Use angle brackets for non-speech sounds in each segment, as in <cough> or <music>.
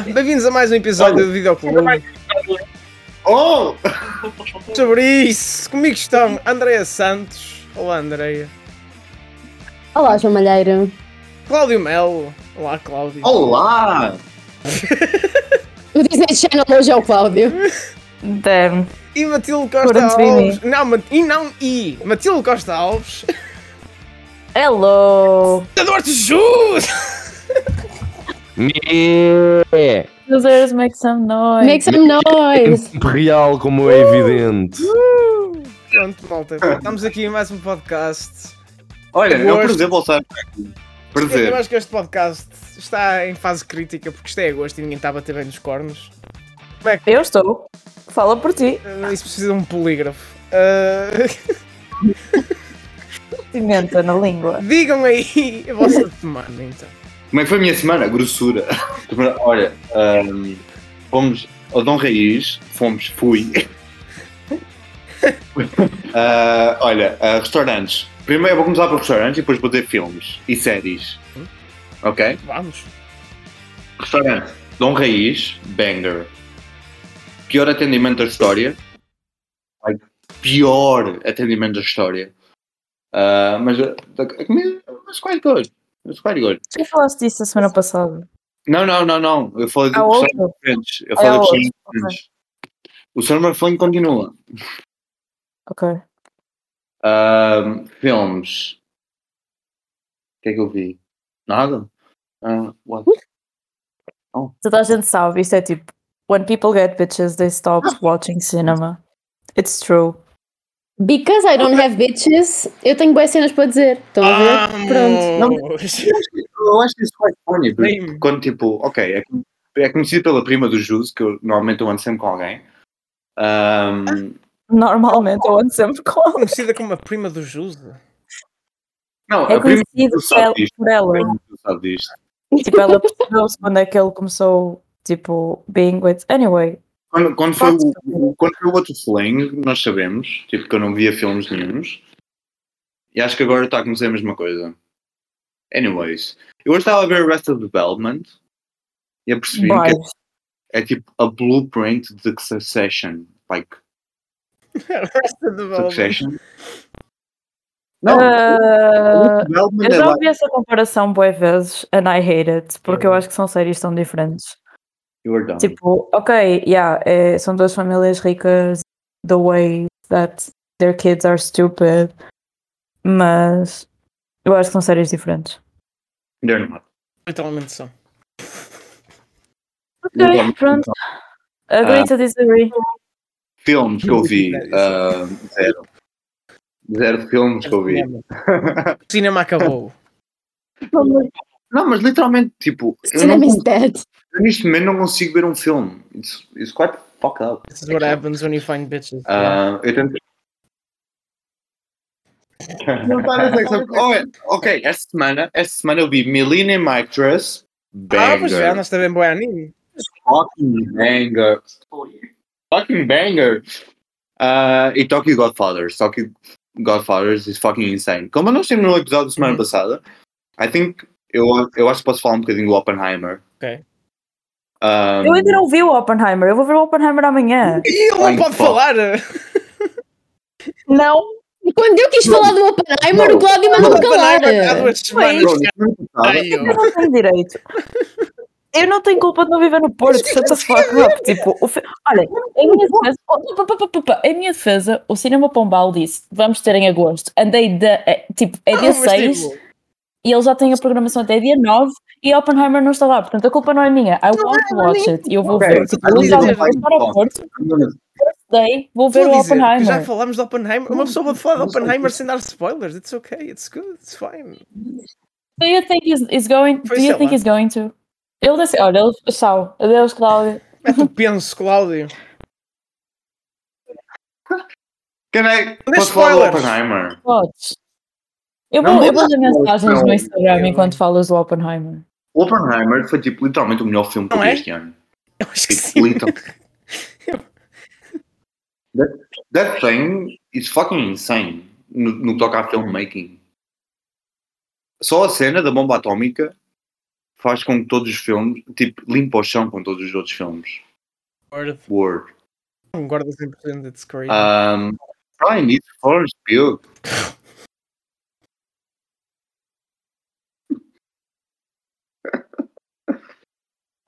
Olá, bem-vindos a mais um episódio do Videoclube. Oh! Sobre isso, comigo estão Andreia Santos. Olá, Andreia. Olá, João Malheiro. Cláudio Melo. Olá, Cláudio. Olá! <laughs> O Disney Channel hoje é o Cláudio. Damn. E Matilde Costa. Alves. Não, e não e. Matilde Costa Alves. Hello. Eduardo Jus! <laughs> É, Users make some noise. Make some noise. <laughs> real como é evidente. Pronto, malta. Estamos aqui em mais um podcast. Olha, é um Gosto. prazer voltar aqui. Eu Prazer. acho que este podcast está em fase crítica porque isto é agosto e ninguém está a bater bem nos cornos. Como é que Eu estou. Fala por ti. uh, isso precisa de um polígrafo? <laughs> Uh, Pimenta na língua. digam aí a vossa semana então. Como é que foi a minha semana? Grossura. <laughs> Olha, ahm, fomos ao Dom Raiz, fomos, fui. <laughs> Ah, olha, ah, restaurantes. Primeiro eu vou começar por restaurantes e depois vou ter filmes e séries. Ok? Vamos. Restaurante. Dom Raiz, banger. Pior atendimento da história. Pior atendimento da história. Ah, mas a, a comida was quite good. Good. Tu falaste disso a semana passada. Não, não, não, não. Eu falei de Ah, outro? diferentes. Eu Ah, falei de diferentes. O Summer Fling continua. Ok. Ah, filmes. O que é que eu vi? Nada? Ah, what? Toda a gente sabe, isto é tipo. When people get bitches, they stop watching cinema. It's true. Because I don't have bitches, eu tenho boas cenas para dizer. Estão a ver? Pronto. Vamos. Eu acho isso quite funny. porque Sim. Quando tipo, ok, é, é conhecido pela prima do Jus, que eu normalmente eu ando sempre com alguém. Ahm, Normalmente eu ando sempre com ela. Conhecida como a prima do Juse. não, É a prima conhecido do sabe por ela- disto. por sabe disto. Tipo, ela percebeu-se quando é que ele começou, tipo, being with. Anyway. Quando, quando, foi o, quando foi o outro fling, nós sabemos, tipo, que eu não via filmes nenhuns. E acho que agora está a acontecer a mesma coisa. Anyways, eu hoje estava a ver Arrested Development e apercebi que Vibes. é, é tipo a blueprint de Succession. Like, <laughs> Arrested Development. Succession. Não, Development eu é já like, ouvi essa comparação boas vezes, and I hate it, porque eu acho que são séries tão diferentes. Done. Tipo, ok, yeah, é, são duas famílias ricas, the way that their kids are stupid, mas eu acho que são séries diferentes. They're not. Literalmente são. Ok, pronto. Agree Ah. to disagree. Filmes que eu vi, ah, zero. Zero filmes que eu vi. O cinema acabou. Não, mas literalmente, tipo, eu, não, Cinema is dead. Eu neste momento não consigo ver um filme. It's, it's quite fucked up. This is what happens when you find bitches. Ah, eu tento. Não está na secção. <laughs> Olha, ok, esta semana, esta semana eu vi Millennium Actress. ah, pois já, Banger. nós também bom anime. Fucking banger. Fucking banger. Ah, e Tokyo Godfathers. Tokyo Godfathers is fucking insane. Como nós temos no episódio da semana Uhum. passada, I think. Eu, eu acho que posso falar um bocadinho do Oppenheimer. Ok. Ah, Eu ainda não vi o Oppenheimer, eu vou ver o Oppenheimer amanhã. E ele não Ai, pode falar! Não, E quando eu quis falar do Oppenheimer, Não. o Cláudio mandou-me calar. Ai, eu não tenho direito. Eu não tenho culpa de não viver no Porto, shut the fuck up. Tipo, o fi- Olha, em minha defesa, em minha defesa, o Cinema Pombal disse: vamos ter em agosto. Andei de, é, tipo, é dia Não, mas, 6 tipo, e eles já têm a programação até dia 9 e Oppenheimer não está lá. Portanto, a culpa não é minha. I want to watch it. E eu vou Ok, ver. Tipo, literalmente, dizer- vou estar ao Porto, day, vou ver o Oppenheimer. já falamos de Oppenheimer. Uma pessoa pode falar de Não. Oppenheimer sem dar spoilers. It's okay, it's good, it's fine. Do you think he's, he's going? Foi, do you think lá. he's going to? Ele disse, olha, ele, tchau, adeus, Cláudio. Mete o penso, Cláudio. Can I, Dê posso falar do spoilers. Oppenheimer? Podes. Eu Não, vou, eu vou ler mensagens no Instagram enquanto falas do Oppenheimer. Oppenheimer foi tipo literalmente o melhor filme que eu Não vi é? este ano. Eu acho que Tipo, sim. that, that thing is fucking insane no, no que toca a filmmaking. Só a cena da bomba atómica faz com que todos os filmes, tipo, limpa o chão com todos os outros filmes. Word. Word. Concordo 100%, it's crazy. Um, Brian needs Florence Pugh. <laughs>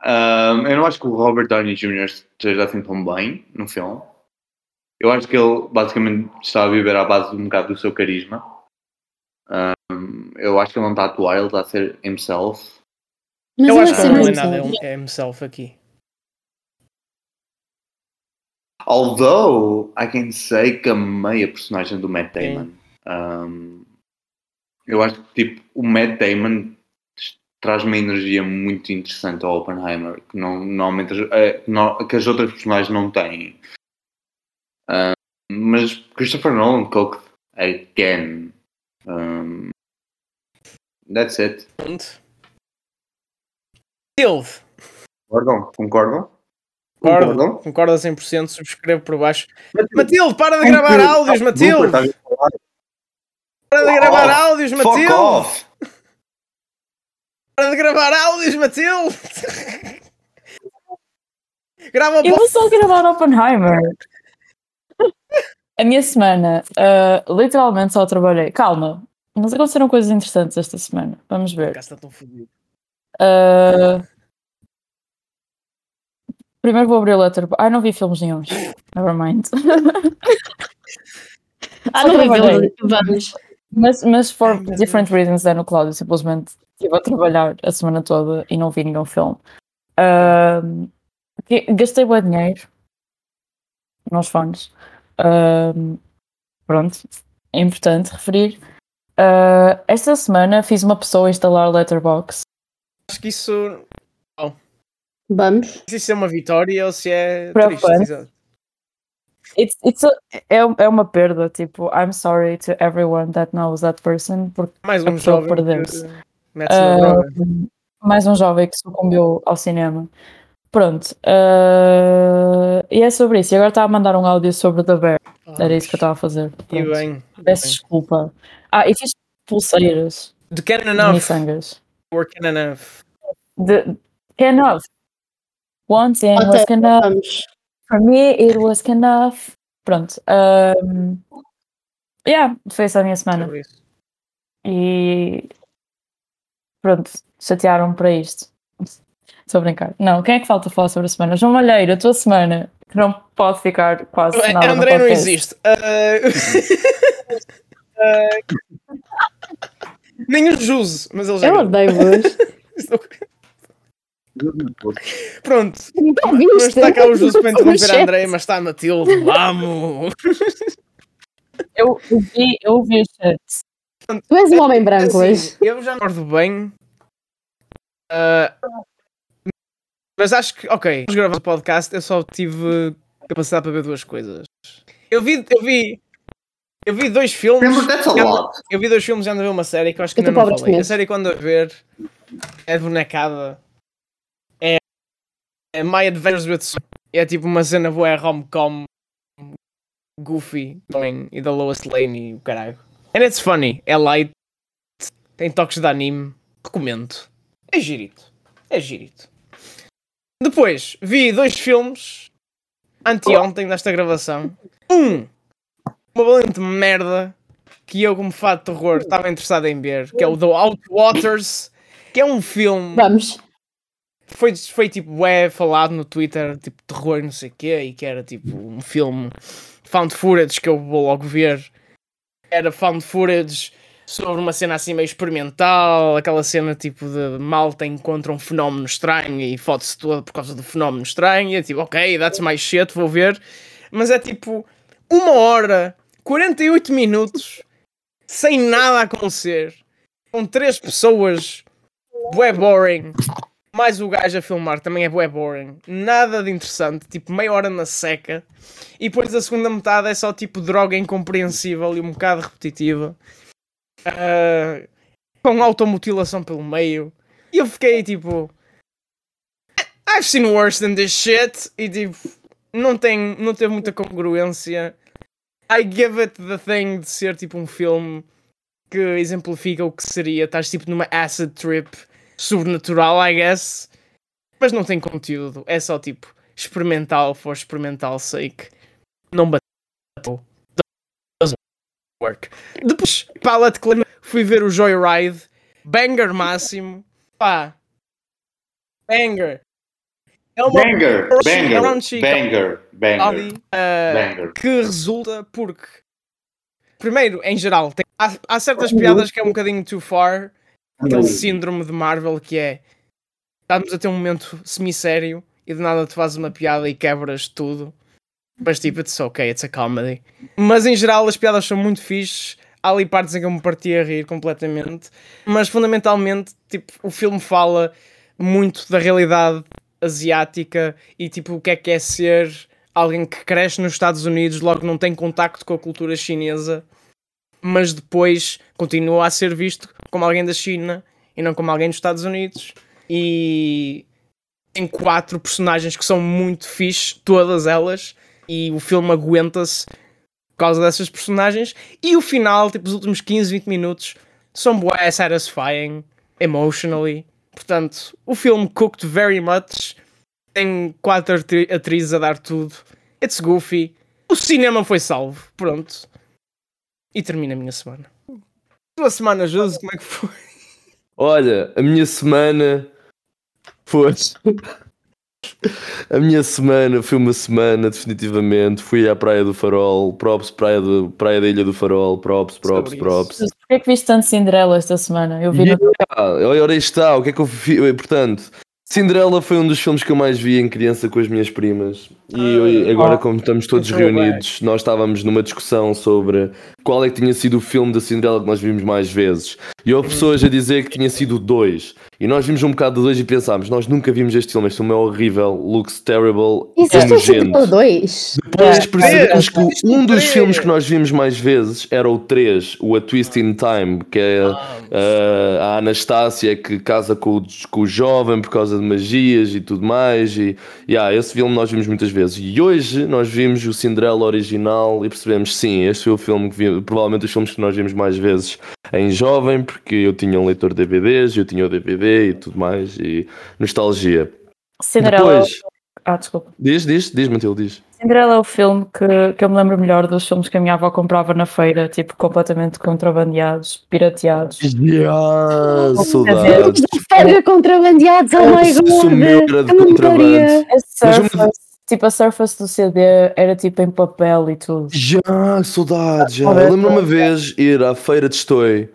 Um, eu não acho que o Robert Downey Jr. esteja assim tão bem no filme. Eu acho que ele basicamente está a viver à base de um bocado do seu carisma. Um, eu acho que ele não está a atuar, ele está a ser himself. Mas eu acho que é ele não é nada, é, um, é himself aqui. Although I can say que amei a personagem do Matt Damon. Um, eu acho que tipo, o Matt Damon traz uma energia muito interessante ao Oppenheimer que não, normalmente as- eh, que as outras personagens não têm. Um, mas Christopher Nolan cooked again. Um, that's it. Tilde. Concordam? Concordam? Concordo, concordo a 100%, subscrevo por baixo. Matilde, para de gravar áudios, Matilde! Para de gravar áudios, Matilde! Para de gravar áudios, Matilde! Grava Eu vou só gravar Oppenheimer. A minha semana, ah, literalmente só trabalhei. Calma, mas aconteceram coisas interessantes esta semana. Vamos ver. Está tão fodido. Ah, primeiro vou abrir o Letterboxd. Ai, não vi filmes nenhums. Nevermind. <laughs> Ah, não vai Vamos. Mas, mas for different reasons, é no Cláudio. Simplesmente estive a trabalhar a semana toda e não vi nenhum filme. Que- gastei bom dinheiro nos fones. Ahm, pronto, é importante referir. Ah, esta semana fiz uma pessoa instalar Letterboxd. Acho que isso, Vamos. se isso é uma vitória ou se é Preocupante. triste. exato. It's, it's a- é, é uma perda. Tipo, I'm sorry to everyone that knows that person. Porque Mais A um pessoa jovem perdeu-se. que Ah, droga. mais um jovem que sucumbiu ao cinema. Pronto. ah, e é sobre isso. E agora está a mandar um áudio sobre The Bear. Era isso que eu estava a fazer. E bem, Peço desculpa. Ah, e fiz pulseiras. The Canon de Enough. miçangas. Working enough. De enough. Once in Ok, was enough. For me, it was enough. Pronto. Um, yeah, foi essa a minha semana. Sobre isso. E pronto, chatearam para isto. Estou a brincar. Não, quem é que falta falar sobre a semana? João Malheiro, a tua semana, que não pode ficar quase Eh, nada no André não existe. Ah, ah, <laughs> Nem o Juse, mas ele já. Eu viu. odeio-vos. <laughs> Pronto, Nunca não viste? está cá o Juse para <laughs> interromper a André, mas está a Matilde. Vamos! Eu vi, eu ouvi o chat. Tu és um homem branco hoje. Assim, eu já não recordo bem. Ah, mas acho que, ok, vamos gravar o podcast. Eu só tive capacidade para ver duas coisas. Eu vi, eu vi, eu vi dois filmes. Eu vi dois filmes e ando a ver uma série que eu acho que Eu ainda não falei. A série que eu ando a ver é de bonecada. É, é My Adventures with. É tipo uma cena boa rom-com goofy também, e da Lois Lane e o caralho. And it's funny. É light. Tem toques de anime. Recomendo. É girito. É girito. Depois, vi dois filmes anteontem desta gravação. Um, uma valente merda que eu, como fã de terror, estava interessado em ver, que é o The Outwaters, que é um filme Vamos. foi, foi tipo, é falado no Twitter, tipo, terror e não sei o quê, e que era tipo um filme found footage que eu vou logo ver. Era found footage sobre uma cena assim meio experimental, aquela cena tipo de malta encontra um fenómeno estranho e fode-se toda por causa do fenómeno estranho, e é tipo, ok, that's my shit, vou ver. Mas é tipo, uma hora, 48 minutos, sem nada a acontecer, com três pessoas, bué boring, mais o gajo a filmar também é bué boring. Nada de interessante, tipo meia hora na seca. E depois a segunda metade é só tipo droga incompreensível e um bocado repetitiva. Ah, com automutilação pelo meio. E eu fiquei tipo. I've seen worse than this shit. E tipo, não tem, não teve muita congruência. I give it the thing de ser tipo um filme que exemplifica o que seria. Estás tipo numa acid trip sobrenatural, I guess. Mas não tem conteúdo. É só tipo experimental for experimental sake. Não bateu. Doesn't work. Depois, Palette Cleaner, fui ver o Joyride. Banger máximo. Pá. Banger. É uma Banger, banger, banger, banger, uh, banger. que resulta porque primeiro, em geral, tem- há, há certas piadas que é um bocadinho too far, aquele síndrome de Marvel que é estamos a ter um momento semi-sério e de nada tu fazes uma piada e quebras tudo. Mas tipo, it's okay, it's a comedy. Mas em geral as piadas são muito fixes. Há ali partes em que eu me parti a rir completamente. Mas fundamentalmente, tipo, o filme fala muito da realidade asiática e tipo o que é que é ser alguém que cresce nos Estados Unidos, logo não tem contacto com a cultura chinesa, mas depois continua a ser visto como alguém da China e não como alguém dos Estados Unidos. E tem quatro personagens que são muito fixe, todas elas, e o filme aguenta-se por causa dessas personagens. E o final, tipo, os últimos 15, 20 minutos, são bué satisfying, emotionally. Portanto, o filme cooked very much. Tem quatro atri- atrizes a dar tudo. It's goofy. O cinema foi salvo. Pronto. E termina a minha semana. Tua semana, Josi, como é que foi? Olha, a minha semana foi. A minha semana foi uma semana, definitivamente. Fui à Praia do Farol, props, Praia, do, praia da Ilha do Farol, props, props, props. isso. Porquê é que viste tanto Cinderela esta semana? Eu vi no... Ah, olha, ora está, o que é que eu vi? Portanto, Cinderela foi um dos filmes que eu mais vi em criança com as minhas primas. E eu- agora, Ah. como estamos todos Então, reunidos, nós estávamos numa discussão sobre qual é que tinha sido o filme da Cinderela que nós vimos mais vezes. E houve pessoas a dizer que tinha sido dois. E nós vimos um bocado do dois e pensámos, nós nunca vimos este filme, este filme é horrível, looks terrible, Existe um nojento. Cinderela 2? Depois É. percebemos que Três, um dos filmes que nós vimos mais vezes era o 3, o A Twist in Time, que é uh, a Anastácia que casa com o, com o jovem por causa de magias e tudo mais. E yeah, esse filme nós vimos muitas vezes. E hoje nós vimos o Cinderela original e percebemos, sim, este foi o filme que vi, provavelmente os filmes que nós vimos mais vezes em jovem, porque eu tinha um leitor de DVDs, eu tinha o DVD e tudo mais, e nostalgia. Cinderela. Depois, Ah, desculpa. diz, diz, diz, Matilde, diz. Cinderela é o filme que, que eu me lembro melhor dos filmes que a minha avó comprava na feira, tipo, completamente contrabandeados, pirateados. Yeah, Vou saudades. Ferga contrabandeados, oh my god! meu era de contrabando. A uma- tipo, a surface do CD era tipo em papel e tudo. Já, saudades, já. Eu lembro uma vez ir à feira de Estoi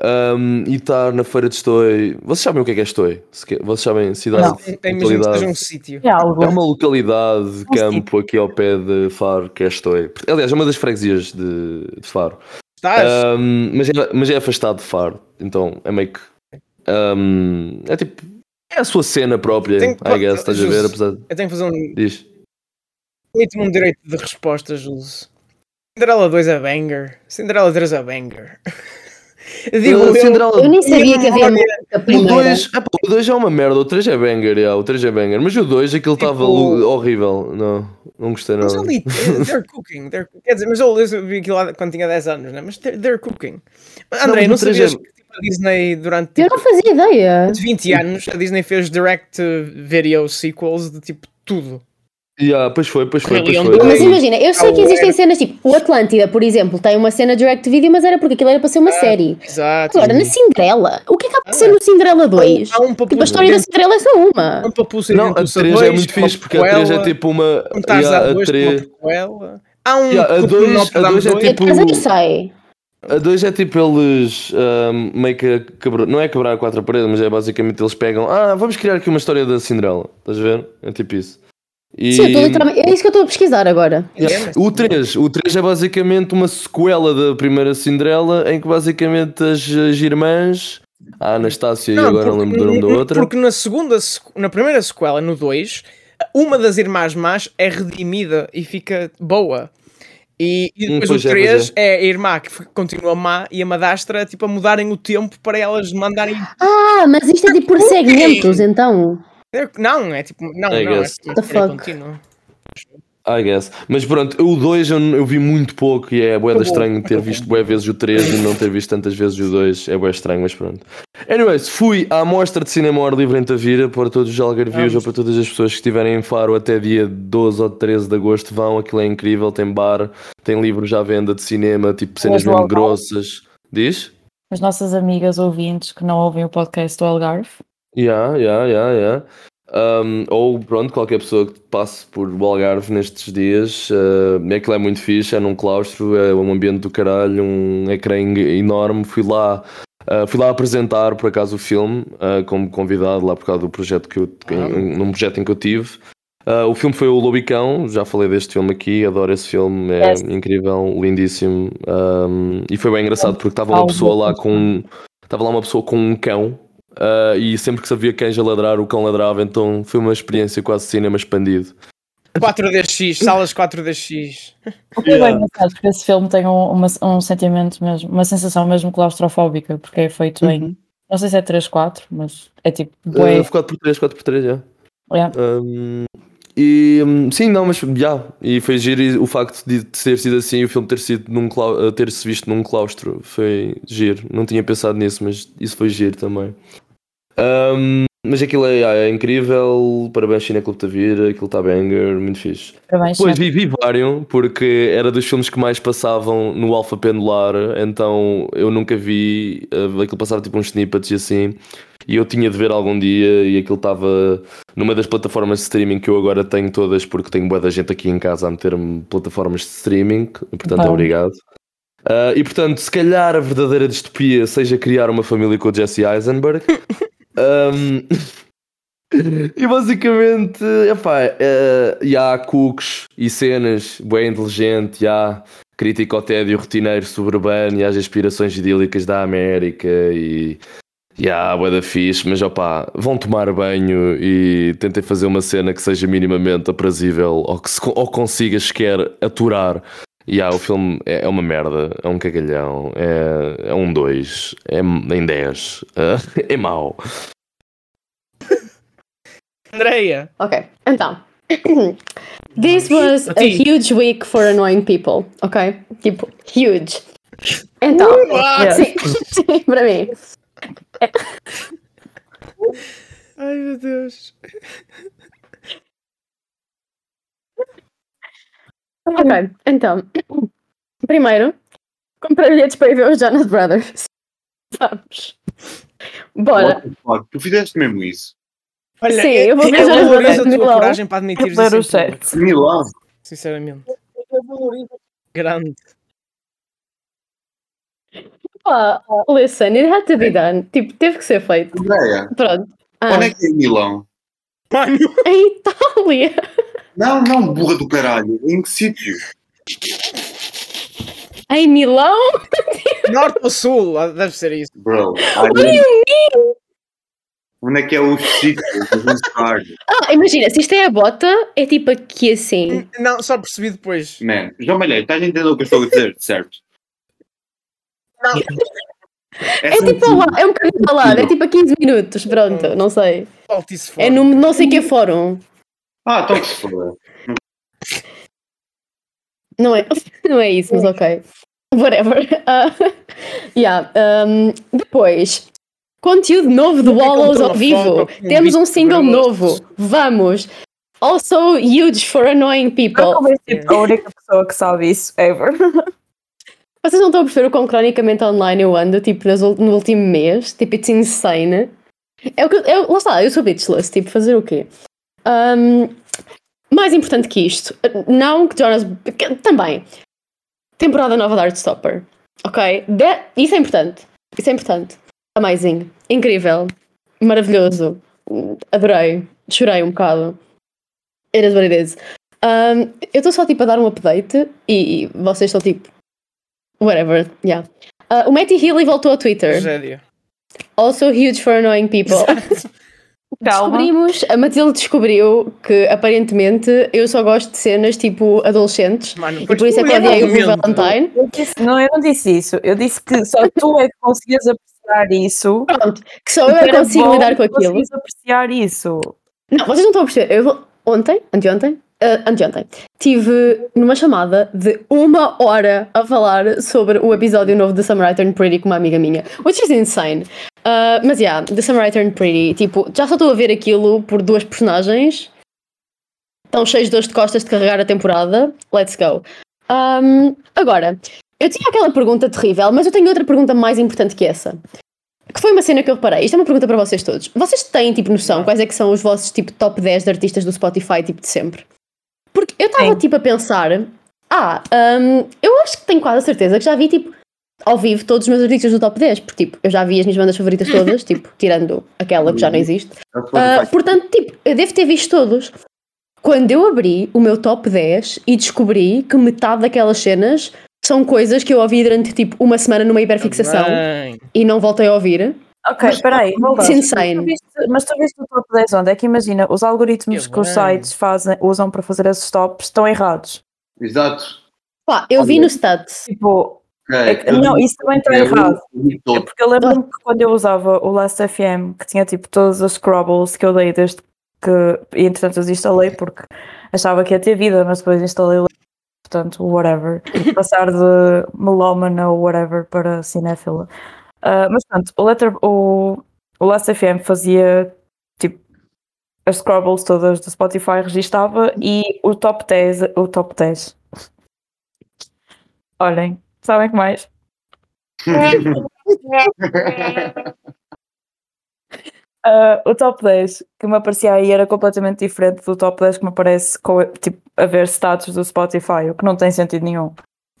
um, e estar na feira de Estoi. Vocês sabem o que é que é Estoi? Vocês sabem cidade, Não. Imagino que seja um sítio. É algo. É uma localidade de Um campo aqui ao pé de Faro, que é Estoi. Aliás, é uma das freguesias de, de Faro. Estás? Um, mas, é, mas é afastado de Faro, então é meio que. um, é tipo. É a sua cena própria, Tem- I guess, estás a ver? Apesar de. Eu tenho que fazer um. Diz. Permite-me um direito de resposta, Jus. Cinderela 2 é banger. Cinderela 3 é banger. <laughs> Digo eu, Cinderela Eu nem sabia que havia música O primeira. 2 o dois é uma merda, o 3 é banger, yeah, o 3 é banger, mas o 2 aquilo Tipo- estava lu- horrível. Não, não gostei Mas nada. ali, they're cooking. They're, quer dizer, mas eu, eu vi aquilo lá quando tinha 10 anos, né? mas they're, they're cooking. André, mas não, o três sabias é- que tipo, a Disney durante Eu tipo, não fazia ideia. 20 anos, a Disney fez direct video sequels de tipo tudo. Yeah, pois foi, pois foi, pois foi. Mas imagina, eu sei que Power. existem cenas tipo o Atlântida, por exemplo, tem uma cena direct video, mas era porque aquilo era para ser uma série. Exato. Agora, na Cinderela, o que é que há para ser no Cinderela 2? Há um Tipo, a história da Cinderela é só uma. um papúcio Não, a 3 é muito fixe porque a 3 é tipo uma. Um Tarzan yeah, a 2 3 uma prequela. Há um Yeah, a Cuco dois- Notre a Dame dois é tipo- Mas eu sei. A 2 é tipo eles um, meio que quebrar, não é quebrar quatro paredes, mas é basicamente eles pegam, ah, vamos criar aqui uma história da Cinderela, estás a ver? É tipo isso. E, Sim, eu estou literalmente. É isso que eu estou a pesquisar agora. É, O 3, o 3 é basicamente uma sequela da primeira Cinderela em que basicamente as, as irmãs, a Anastácia e agora não porque- lembro do nome da outra. Porque na segunda, na primeira sequela, no 2, uma das irmãs más é redimida e fica boa. E, e Hum, depois pois o é, pois 3 é. a irmã que continua má e a madrastra tipo a mudarem o tempo para elas mandarem. Ah, mas isto é tipo por segmentos, então. Não, é tipo. Não, I não, é tipo fuck? contínua. I guess. Mas pronto, o 2 eu, eu vi muito pouco e é bué da estranho ter visto bué vezes o 3 e não ter visto tantas vezes o 2. É bué estranho, mas pronto. Anyways, fui à mostra de cinema ao livre em Tavira para todos os algarvios ou para todas as pessoas que estiverem em Faro até dia 12 ou 13 de agosto vão. Aquilo é incrível, tem bar, tem livros à venda de cinema, tipo cenas mesmo grossas. Diz? As nossas amigas ouvintes que não ouvem o podcast do Algarve. Yeah, yeah, yeah, yeah. Um, ou pronto, qualquer pessoa que passe por o Algarve nestes dias, uh, aquilo é muito fixe, é num claustro, é um ambiente do caralho, um ecrã en- enorme. Fui lá, uh, fui lá apresentar por acaso o filme uh, como convidado lá por causa do projeto que eu Ah. em- num projeto em que eu tive. Uh, o filme foi o Lobicão, já falei deste filme aqui, adoro esse filme, é Yes. incrível, lindíssimo. Um, e foi bem engraçado porque estava uma pessoa lá com estava lá uma pessoa com um cão Uh, e sempre que sabia cães a ladrar, o cão ladrava, então foi uma experiência quase cinema expandido. 4DX, salas 4DX. O que é bem engraçado, porque esse filme tem um, uma- um sentimento mesmo, uma sensação mesmo claustrofóbica, porque é feito em, não sei se é 3-4, mas é tipo, bué, Uh, 4x3, 4x3, já. yeah. Um, e um, sim, não, mas já. E foi giro e o facto de ter sido assim, o filme ter sido num uh, ter-se visto num claustro, foi giro. Não tinha pensado nisso, mas isso foi giro também. Um, mas aquilo é, é incrível, parabéns Cine Clube Tavira, aquilo está banger, muito fixe. parabéns. Pois Xana. vi, vi vários, porque era dos filmes que mais passavam no Alfa Pendular, então eu nunca vi, uh, aquilo passava tipo uns snippets e assim, e eu tinha de ver algum dia, e aquilo estava numa das plataformas de streaming que eu agora tenho todas, porque tenho boa da gente aqui em casa a meter-me plataformas de streaming, e, portanto Bom. obrigado. Uh, e portanto, se calhar a verdadeira distopia seja criar uma família com o Jesse Eisenberg. <laughs> Um, <laughs> e basicamente, epá, uh, há cooks e cenas bem inteligente, há crítica ao tédio rotineiro suburbano e às aspirações idílicas da América e, e há bué da fixe, mas opá, vão tomar banho e tentem fazer uma cena que seja minimamente aprazível ou que se, ou consigas sequer aturar. E há, o filme é, é uma merda, é um cagalhão, é, é um 2, é em 10, <laughs> é mau. <laughs> Andreia, Ok, então. <clears throat> This was a huge week for annoying people, ok? Tipo, huge. Então, Ah! <laughs> sim, sim, para mim. ai meu Deus. Ok, então. Primeiro, comprei bilhetes para ir ver os Jonas Brothers. Vamos. Bora. Tu fizeste mesmo isso? Olha, Sim, eu vou ver eu Jonas valorizo Brothers a no tua Milão. coragem para admitir isso chat. Milão. sinceramente. Grande. Pá, listen, it had to be done. Tipo, teve que ser feito. Andréia, Pronto. Ah, onde é que é Milão? Mano, em Itália. Não, não, burra do caralho. Em que sítio? Em Milão? norte ou sul? Deve ser isso. Bro, What do you mean? onde é que é o sítio? Ah, imagina, se isto é a bota, é tipo aqui assim. Não, só percebi depois. Man, João Malheiro, estás a entender o que eu estou a dizer, certo? É tipo ao lado, é um bocadinho ao lado, é tipo a 15 minutos, pronto, não sei. É no não sei que fórum. Ah, então que se foda. Não é, <laughs> não é isso, mas ok. Whatever. <laughs> Ah, yeah, um, depois, conteúdo novo do Wallows ao vivo. Temos um single novo. Vamos. Also huge for annoying people. Tipo, a única pessoa que sabe isso ever. <laughs> Vocês não estão a perceber o quão cronicamente online eu ando, tipo, no último mês? Tipo, it's insane. É o que, é, lá está, eu sou bitchless, tipo, fazer o quê? Um, mais importante que isto, não que Jonas... que- também, temporada nova da Heartstopper, ok? De- isso é importante, isso é importante. Amazing, incrível, maravilhoso, adorei, chorei um bocado. It is what it is. Um, eu estou só, tipo, a dar um update e, e vocês estão, tipo, Whatever, yeah. Uh, o Matty Healy voltou ao Twitter. Tragédia. Also huge for annoying people. Calma. Descobrimos, a Matilde descobriu que aparentemente eu só gosto de cenas tipo adolescentes Mano, e por isso é que odiei o. Valentine. Eu disse- não, eu não disse isso. Eu disse que só tu é que conseguias apreciar isso. Pronto, que só eu é que consigo lidar com aquilo. conseguias apreciar isso. Não, vocês não estão a perceber. Eu ontem, anteontem, ah, anteontem, tive numa chamada de uma hora a falar sobre o episódio novo de Samurai Turn Pretty com uma amiga minha, which is insane. Ah, mas yeah, The Samurai Turn Pretty, tipo, já só estou a ver aquilo por duas personagens. Estão cheios de dores de costas de carregar a temporada. Let's go. Um, agora, eu tinha aquela pergunta terrível, mas eu tenho outra pergunta mais importante que essa. Que foi uma cena que eu reparei. Isto é uma pergunta para vocês todos. Vocês têm, tipo, noção quais é que são os vossos, tipo, top 10 de artistas do Spotify, tipo, de sempre? Porque eu estava, tipo, a pensar... Ah, hum, eu acho que tenho quase a certeza que já vi, tipo, ao vivo todos os meus artistas do top 10. Porque, tipo, eu já vi as minhas bandas favoritas todas, <laughs> tipo, tirando aquela que já não existe. O Ah, Spotify. portanto, tipo, eu devo ter visto todos. Quando eu abri o meu top 10 e descobri que metade daquelas cenas são coisas que eu ouvi durante tipo uma semana numa hiperfixação Bem. e não voltei a ouvir. Ok, espera aí. It's insane. Mas tu viste- o top 10 onde? É que imagina, os algoritmos Que que os sites fazem, usam para fazer esses tops estão errados. Exato. Pá, eu vi no stats. Tipo, é não, isso também está errado. É porque eu lembro-me que quando eu usava o Last FM, que tinha tipo todas as scrubbles que eu dei desde que. E entretanto os instalei porque achava que ia ter vida, mas depois instalei. Portanto, whatever. Passar de melómana ou whatever para cinéfila. Ah, mas pronto, o, letter, o, o Last FM fazia tipo as scrubbles todas do Spotify registava e o top 10, o top 10. Olhem, sabem que mais? <laughs> Ah, o top 10 que me aparecia aí era completamente diferente do top 10 que me aparece com, tipo, a ver status do Spotify, o que não tem sentido nenhum.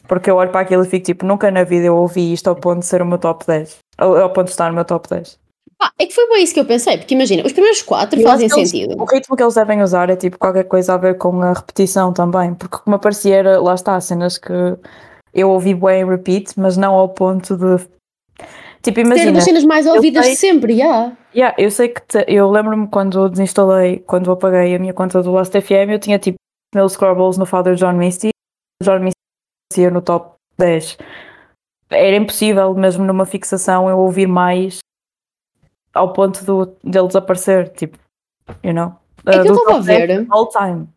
Porque eu olho para aquilo e fico tipo, nunca na vida eu ouvi isto ao ponto de ser o meu top 10. Ao, ao ponto de estar no meu top 10. Pá, é que foi bem isso que eu pensei, porque imagina, os primeiros quatro Eu fazem eles- sentido. O ritmo que eles devem usar é tipo qualquer coisa a ver com a repetição também. Porque o que me aparecia era, lá está, cenas que eu ouvi bem em repeat, mas não ao ponto de. Tipo, Ter imagina. das cenas mais ouvidas sei- sempre, já. Yeah, eu sei que te- eu lembro-me quando eu desinstalei, quando eu apaguei a minha conta do Last FM, eu tinha tipo mil scrubbles no Father John Misty, John Misty aparecia no top 10. Era impossível, mesmo numa fixação, eu ouvir mais ao ponto do, dele desaparecer, tipo, you know? É que Uh, eu do estava a top 10 ver. All time.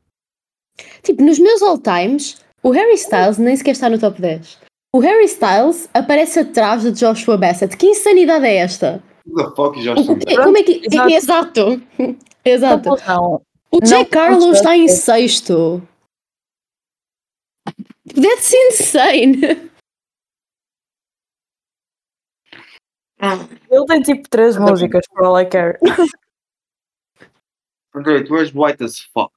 Tipo, nos meus all times, o Harry Styles nem sequer está no top 10. O Harry Styles aparece atrás de Joshua Bassett. Que insanidade é esta? The fuck? Como é que. Exato. Exato. <laughs> Exato. O Jack Não, Carlo não está em sexto. That's insane. Ele tem tipo três músicas, for all I care. <laughs> André, tu és white as fuck.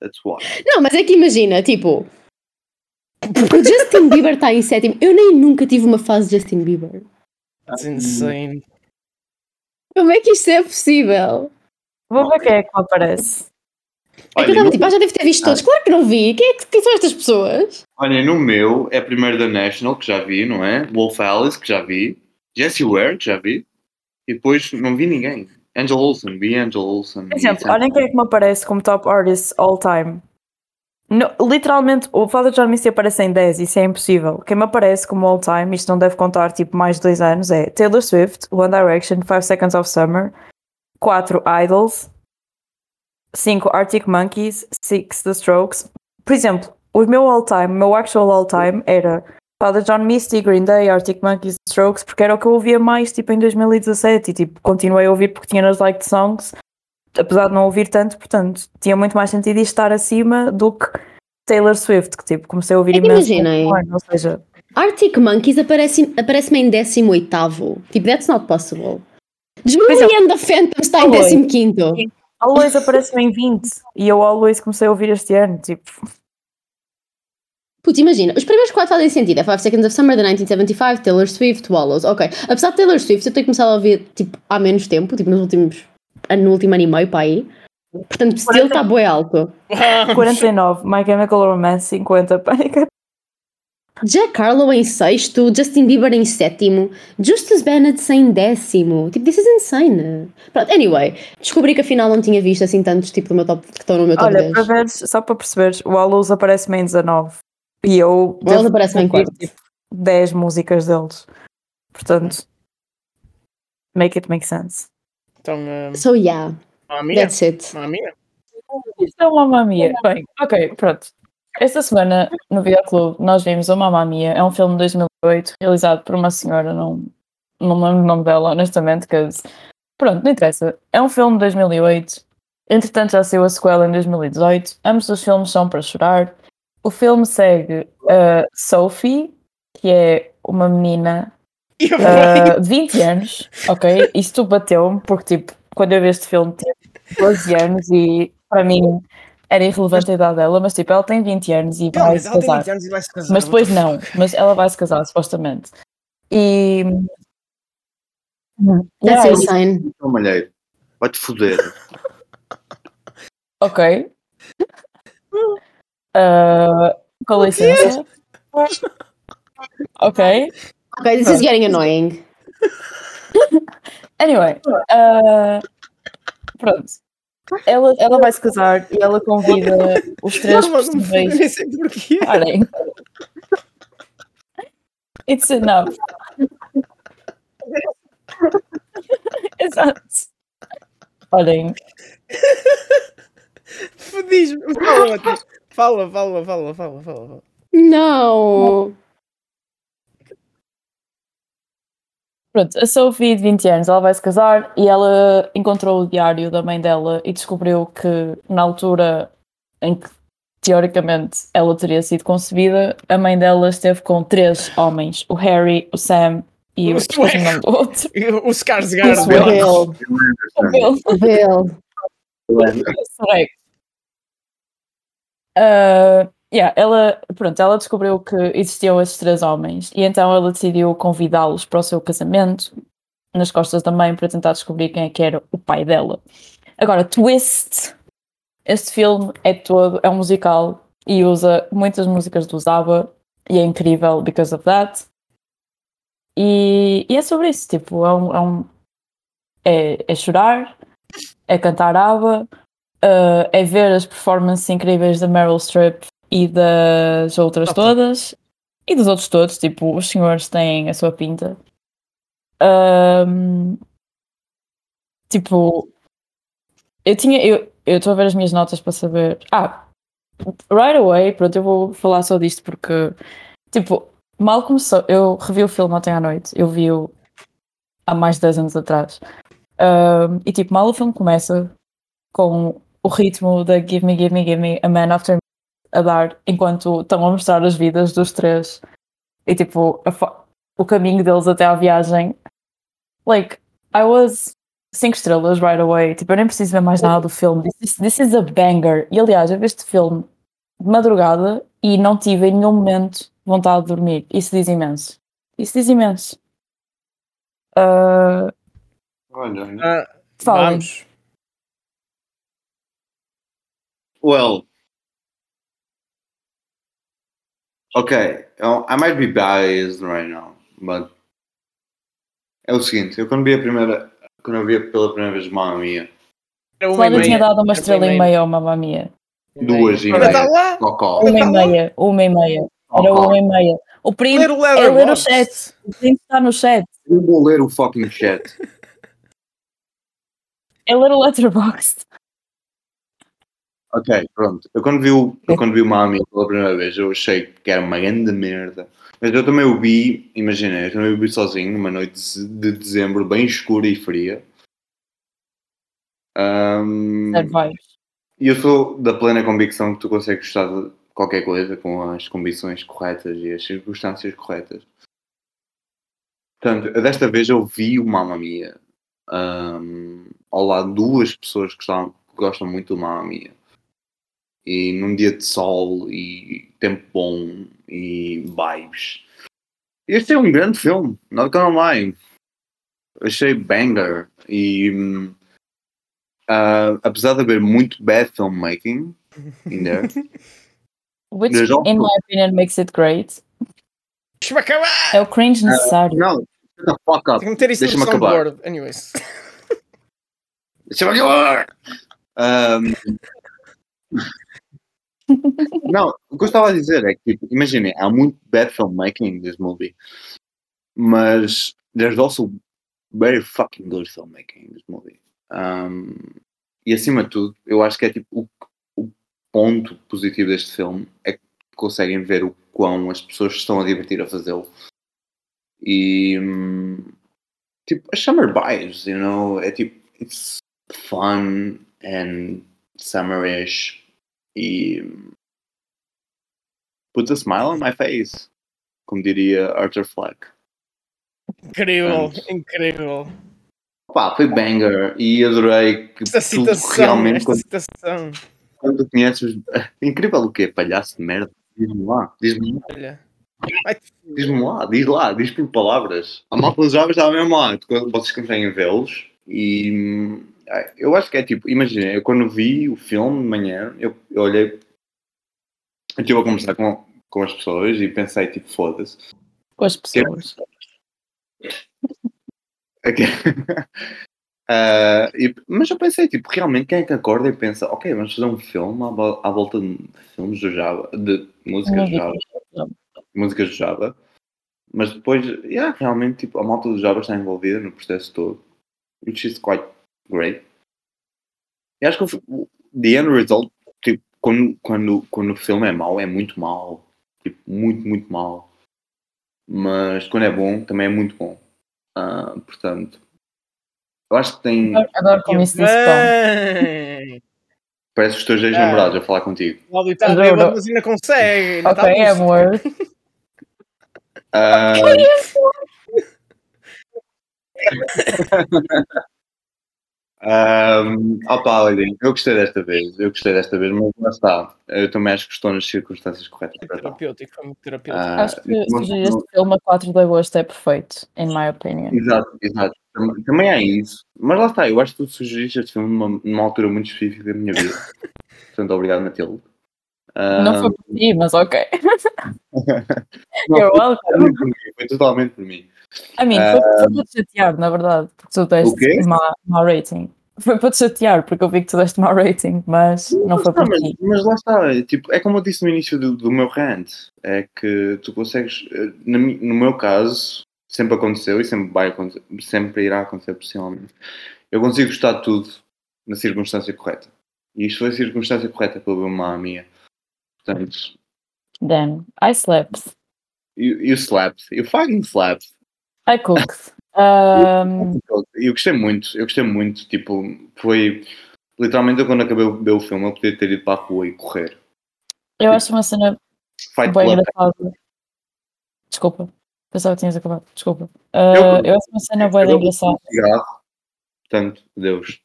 That's why. Não, mas é que imagina, tipo. O Justin <laughs> Bieber está em sétimo. Eu nem nunca tive uma fase de Justin Bieber. It's insane. Como é que isto é possível? Vou ver quem é que me aparece. É que eu Olha, estava no, tipo, ah, já devo ter visto todos. Claro que não vi. Quem, é que, quem são estas pessoas? olha, no meu é primeiro da National, que já vi, não é? Wolf Alice, que já vi. Jessie Ware, que já vi. E depois não vi ninguém. Angel Olsen, vi Angel Olsen. Por exemplo, olhem quem é que me aparece como top artist all time. No- literalmente, o Father John Misty aparece em 10, isso é impossível. Quem me aparece como all time, isto não deve contar tipo mais de dois anos, é Taylor Swift, One Direction, 5 Seconds of Summer, 4 Idols, 5 Arctic Monkeys, 6 The Strokes. Por exemplo, o meu all time, o meu actual all time era Father John Misty, Green Day, Arctic Monkeys, The Strokes, porque era o que eu ouvia mais tipo em 2017 e tipo continuei a ouvir porque tinha nas liked songs apesar de não ouvir tanto, portanto, tinha muito mais sentido isto estar acima do que Taylor Swift, que tipo, comecei a ouvir É imenso. imaginem. no ano, Ou seja, Arctic Monkeys aparece- aparece-me em 18. Tipo, that's not possible. And the Phantom está em Always. 15. Always aparece-me em 20 e eu Always comecei a ouvir este ano, tipo, Putz, imagina, os primeiros quatro fazem sentido. É 5 Seconds of Summer, de 1975, Taylor Swift, Wallows. Ok. Apesar de Taylor Swift eu tenho começado a ouvir tipo, há menos tempo, tipo nos últimos. no último ano e meio para aí. Portanto, ele está bué alto. <laughs> 49, My Chemical Romance, 50, Panic! <laughs> Jack Harlow em sexto, Justin Bieber em sétimo, Justus Bennett em décimo. Tipo, this is insane. Pronto, anyway, descobri que afinal não tinha visto assim tantos tipo do meu top que estão no meu top Olha, 10. para veres, só para perceberes, o Always aparece-me em 19 e eu O devo aparece-me em quarto. tipo, 10 músicas deles. Portanto, make it make sense. Então, uh, So yeah, a minha? that's it. A minha? Isto é uma mamia. Bem, ok, pronto. Esta semana no Videoclube nós vimos o Mamma Mia, é um filme de 2008 realizado por uma senhora, não, não me lembro o nome dela, honestamente, que pronto, não interessa. É um filme de 2008, entretanto já saiu a sequela em 2018, ambos os filmes são para chorar. O filme segue a Sophie, que é uma menina Uh, 20 anos, ok? Isto bateu-me porque, tipo, quando eu vi este filme, tinha 12 anos e para mim era irrelevante a idade dela, mas, tipo, ela tem 20 anos e Não, vai mas se ela tem casar. 20 anos e vai se casar. Mas depois não, mas ela vai se casar, supostamente. E. That's Yeah, insane. Não, malheiro. Vai-te foder. ok. Uh, <laughs> com licença. <laughs> Ok. Okay, this is getting annoying. <laughs> Anyway, uh, pronto. Ela, ela vai se casar e ela convida os três Não, não possíveis. nem sei porquê. Parem. It's enough. Exato. Olhem, Diz-me. Fala, fala, fala, fala, fala, fala. Pronto, a Sophie de 20 anos, ela vai se casar e ela encontrou o diário da mãe dela e descobriu que na altura em que teoricamente ela teria sido concebida, a mãe dela esteve com três homens, o Harry, o Sam e o, O esqueci o nome do outro. O Skarsgård. Isso dela. é. Bill. O Bill. Bill. Correto. Ah, yeah, ela, pronto, ela descobriu que existiam esses três homens e então ela decidiu convidá-los para o seu casamento nas costas da mãe para tentar descobrir quem é que era o pai dela. Agora, twist! Este filme é todo, é um musical e usa muitas músicas do Zaba e é incrível because of that. E, e é sobre isso, tipo, é um, é, um- é- é chorar, é cantar ABBA, uh, é ver as performances incríveis da Meryl Streep e das outras Ok. todas e dos outros todos, tipo, os senhores têm a sua pinta. Um, tipo, eu tinha, eu eu estou a ver as minhas notas para saber. Ah, right away, pronto, eu vou falar só disto porque, tipo, mal começou, eu revi o filme ontem à noite, eu vi-o há mais de 10 anos atrás. Um, e tipo, mal o filme começa com o ritmo da Give Me, Give Me, Give Me a Man After Me a dar enquanto estão a mostrar as vidas dos três e tipo o caminho deles até à viagem. Like, I was 5 estrelas right away. Tipo, eu nem preciso ver mais nada do filme. This is, this is a banger. E aliás, eu vi este filme de madrugada e não tive em nenhum momento vontade de dormir. Isso diz imenso. Isso diz imenso. Uh, Olha. Falem. vamos. Well. Okay, eu- I might be biased right now, but é o seguinte, eu quando vi a primeira, quando eu vi pela primeira vez Mamma Mia, Cláudia tinha dado uma estrela e meia ao Mamma Mia. duas e tá meia, lá. cocó, Uma e meia, uma e meia. Era uma e meia. O primo Ler o é ler o chat. O primo está no chat. Eu vou ler o fucking chat. É ler o letterboxd. Ok, pronto. Eu quando vi o, eu quando vi o Mamma Mia pela primeira vez, eu achei que era uma grande merda. Mas eu também o vi, imaginei, eu também o vi sozinho, numa noite de dezembro bem escura e fria. Vibes. E eu sou da plena convicção que tu consegues gostar de qualquer coisa com as condições corretas e as circunstâncias corretas. Portanto, desta vez eu vi o Mamma Mia ahm, ao lado de duas pessoas que, estavam- que gostam muito do Mamma Mia. E num dia de sol e tempo bom e vibes. Este é um grande filme, not gonna lie. Achei banger e ah, apesar de haver muito bad filmmaking in there, <laughs> Which, also- in my opinion, makes it great. Deixa-me acabar. É o cringe necessário. não, shut the fuck up. Deixa-me acabar. Anyways. Deixa-me acabar! Ahm, não, o que eu estava a dizer é que, tipo, imaginem, há muito bad filmmaking in this movie, mas there's also very fucking good filmmaking in this movie. Um, e acima de tudo, eu acho que é tipo o, ponto positivo deste filme é que conseguem ver o quão as pessoas estão a divertir a fazê-lo. E hum, tipo, as summer vibes, you know, é tipo, it's fun and summerish e puts a smile on my face, como diria Arthur Fleck. Incrível, Portanto, incrível. Pá, foi banger e adorei que Esta citação, realmente esta quando, citação. quando conheces os- incrível o quê? Palhaço de merda. Diz-me lá, diz-me lá, Olha. Diz-me lá, diz lá, diz por palavras. A malta dos jovens estava mesmo lá, vocês conseguem vê-los e eu acho que é tipo, imagina, eu quando vi o filme de manhã, eu, eu olhei, eu estive a conversar com, com as pessoas e pensei tipo, foda-se. Com as pessoas. Ok. <laughs> Ah, e- mas eu pensei, tipo, realmente quem é que acorda e pensa, ok, vamos fazer um filme à, à volta de filmes do Java, de músicas do Java, músicas do Java, mas depois, yeah, realmente, tipo, a malta do Java está envolvida no processo todo, which is quite great. E acho que o, the end result, tipo, quando, quando, quando o filme é mau, é muito mau, tipo, muito, muito mau. Mas quando é bom, também é muito bom. Ah, portanto, eu acho que tem. Adoro- como isso disse. Parece os teus ex-namorados a falar contigo. O Cláudio está bêbado, mas ainda consegue. ainda Ok, está a amor. Ah, <laughs> <laughs> Um, opa, olhem, eu gostei desta vez, eu gostei desta vez, mas lá está. Eu também acho que estou nas circunstâncias corretas Foi terapêutico, foi muito terapêutico. Ah, Acho que não- este filme a 4 de agosto é perfeito, in my opinion. Exato, exato. Tam- Também há isso. Mas lá está, eu acho que tu sugeriste este filme numa, numa altura muito específica da minha vida. <laughs> Portanto, obrigado, Matilde. Não foi por ti, mas ok. <laughs> não, You're foi welcome. totalmente por mim, foi totalmente por mim. I mean, foi, foi para te chatear, na verdade, porque tu deste mau, rating. Foi para te chatear, porque eu vi que tu deste mau rating, mas não foi Lá está, por mas, ti. mas lá está, é, tipo, é como eu disse no início do, do meu rant, é que tu consegues, eh, mi- no meu caso, sempre aconteceu e sempre vai acontecer, sempre irá acontecer possivelmente. Eu consigo gostar de tudo na circunstância correta. E isto foi a circunstância correta para ver uma minha. Portanto, Damn, I slept. you, you slapped, you fucking slapped. I cooked. Um, Eu gostei muito, eu gostei muito, tipo, foi literalmente eu quando acabei de ver o filme eu podia ter ido para a rua e correr. eu acho uma cena Fight bem engraçada. Desculpa, pensava que tinhas acabado. Desculpa. Uh, eu acho uma cena bem eu- engraçada. Portanto, Deus.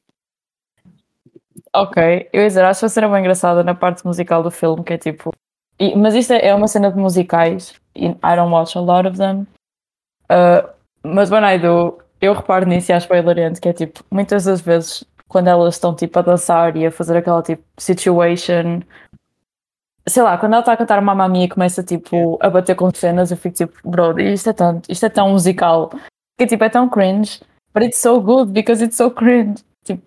Ok, eu ia dizer, acho uma cena bem engraçada na parte musical do filme, que é tipo. e- mas isto é, é uma cena de musicais, e I don't watch a lot of them. Uh, mas when I do, eu reparo nisso e acho bem que é tipo, muitas das vezes, quando elas estão tipo a dançar e a fazer aquela tipo situation. Sei lá, quando ela está a cantar Mamma Mia e começa tipo a bater com cenas, eu fico tipo, bro, isto é, tão, isto é tão musical, que tipo, é tão cringe, but it's so good because it's so cringe. Tipo,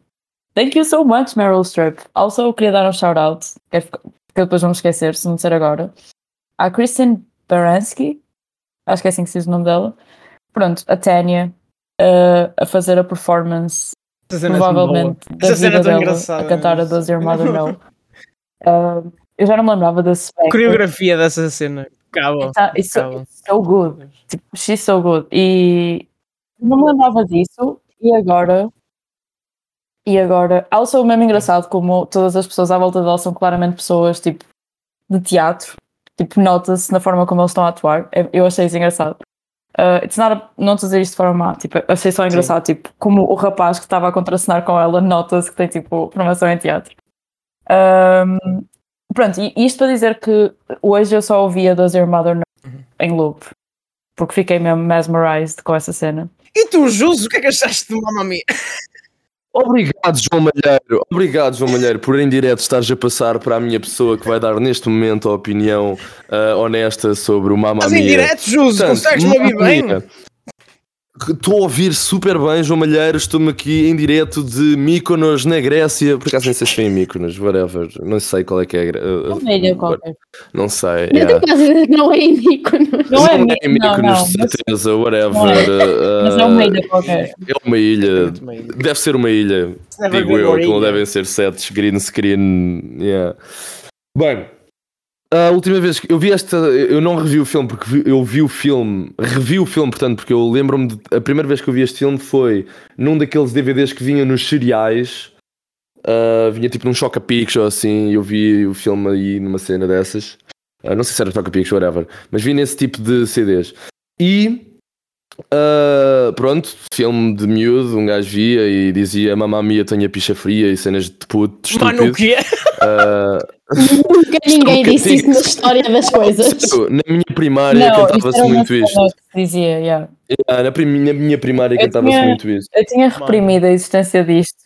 Thank you so much, Meryl Streep. Also, queria dar um shout-out, que é- depois vamos esquecer, se não disser agora, à Kristen Baranski, acho que é assim que se diz o nome dela. Pronto, a Tânia, uh, a fazer a performance, é provavelmente, boa. da Essa cena vida é dela, a cantar a Your Mother Know. Uh, eu já não me lembrava desse A coreografia dessa cena. It's, it's, so, it's so good. Tipo, she's so good. E não me lembrava disso. E agora. E agora. Also, mesmo engraçado como todas as pessoas à volta dela são claramente pessoas tipo de teatro. Tipo, nota-se na forma como eles estão a atuar. Eu- Eu achei isso engraçado. Uh, it's not a- não estou a dizer isto de forma má. Tipo, achei só engraçado. Tipo, como o rapaz que estava a contracenar com ela nota-se que tem tipo formação em teatro. Um, pronto, e isto para dizer que hoje eu só ouvia Does Your Mother Know em loop. Porque fiquei mesmo mesmerized com essa cena. E tu, Jus, o que é que achaste de Mamma Mia? <laughs> Obrigado, João Malheiro. Obrigado, João Malheiro, por em direto estares a passar para a minha pessoa que vai dar neste momento a opinião ah, honesta sobre o Mamma Estás em direto, Jus, consegues-me ouvir bem? Estou a ouvir super bem, João Malheiro. Estou-me aqui em direto de Mykonos, na Grécia. Por acaso nem sei se foi em Mykonos, whatever. Não sei qual é que é. uh, Uma ilha qualquer. Não sei. Eu yeah. quase não é em Mykonos. Não é, Não mi- em não, Mykonos, de mas, certeza, whatever. não é. mas é uma uh, ilha qualquer. É uma ilha. Deve ser uma ilha. Digo eu, que não devem ser sets green screen. Yeah. Bem, a última vez que eu vi esta, eu não revi o filme porque vi- eu vi o filme, revi o filme, portanto, porque eu lembro-me a primeira vez que eu vi este filme foi num daqueles DVDs que vinha nos cereais, ah, vinha tipo num Choca ou assim, e eu vi o filme aí numa cena dessas. Ah, não sei se era Choca Picks, whatever, mas vi nesse tipo de CDs. E ah, pronto, filme de miúdo, um gajo via e dizia Mamma mia, tenho a picha fria e cenas de puto estúpido. Mano, o quê? <laughs> Ah, Nunca ninguém disse isso na história das coisas. na minha primária cantava-se muito isto. dizia, yeah. Ah, na, na minha primária cantava-se muito isto. Eu tinha reprimido a existência disto.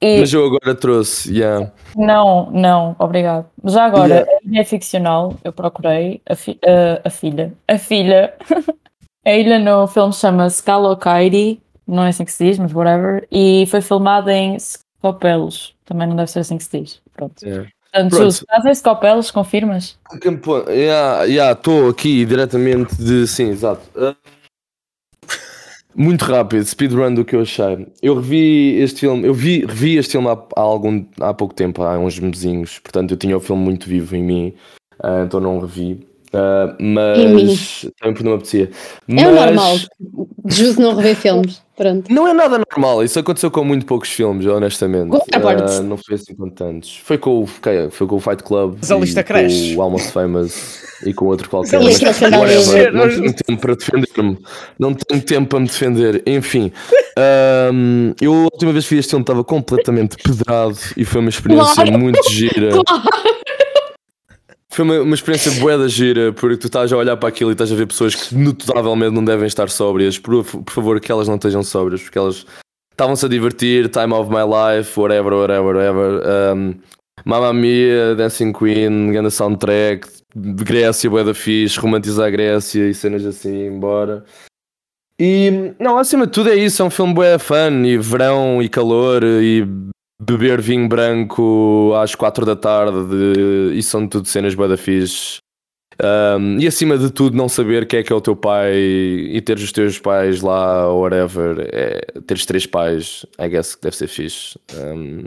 E Mas eu agora trouxe, yeah. não, não, obrigado. Já agora, Yeah. a ilha é ficcional, eu procurei a, fi- a- a filha. A filha. <laughs> a ilha no filme chama-se Kalokairi, não é assim que se diz, mas whatever. E foi filmada em Scopelos. Também não deve ser assim que se diz. Pronto. Yeah. Portanto, Pronto. Estás em Scopelos, confirmas? Campo- yeah, yeah, Estou aqui diretamente de. Sim, exato. Ah, muito rápido, speedrun do que eu achei. Eu revi este filme, eu vi, revi este filme há, há algum, há pouco tempo, há uns mesinhos, portanto eu tinha o filme muito vivo em mim, ah, então não revi. Mim. mas também porque não me apetecia. É o Mas- normal. Justo não rever filmes. Pronto. Não é nada normal, isso aconteceu com muito poucos filmes, honestamente. Ah, não foi assim com tantos. Foi com, o- foi, foi com o Fight Club, Mas a lista e cresce. com o Almost Famous e com outro qualquer. Mas whatever, não tenho tempo para defender-me. Não tenho tempo para me defender. Enfim, ahm, eu a última vez que vi este filme estava completamente pedrado e foi uma experiência Claro. muito gira. Foi uma, uma experiência bué da gira, porque tu estás a olhar para aquilo e estás a ver pessoas que notavelmente não devem estar sóbrias. Por, por favor, que elas não estejam sóbrias, porque elas estavam-se a divertir, time of my life, whatever, whatever, whatever. Um, Mamma Mia, Dancing Queen, grande soundtrack, Grécia, bué da fixe, romantizar a Grécia e cenas assim, embora. E, não, acima de tudo é isso, é um filme bué fun, e verão, e calor, e beber vinho branco às quatro da tarde, de- e são tudo cenas bué da fixe. Um, e acima de tudo, não saber quem é que é o teu pai e teres os teus pais lá, whatever, é, teres três pais, I guess que deve ser fixe. Um,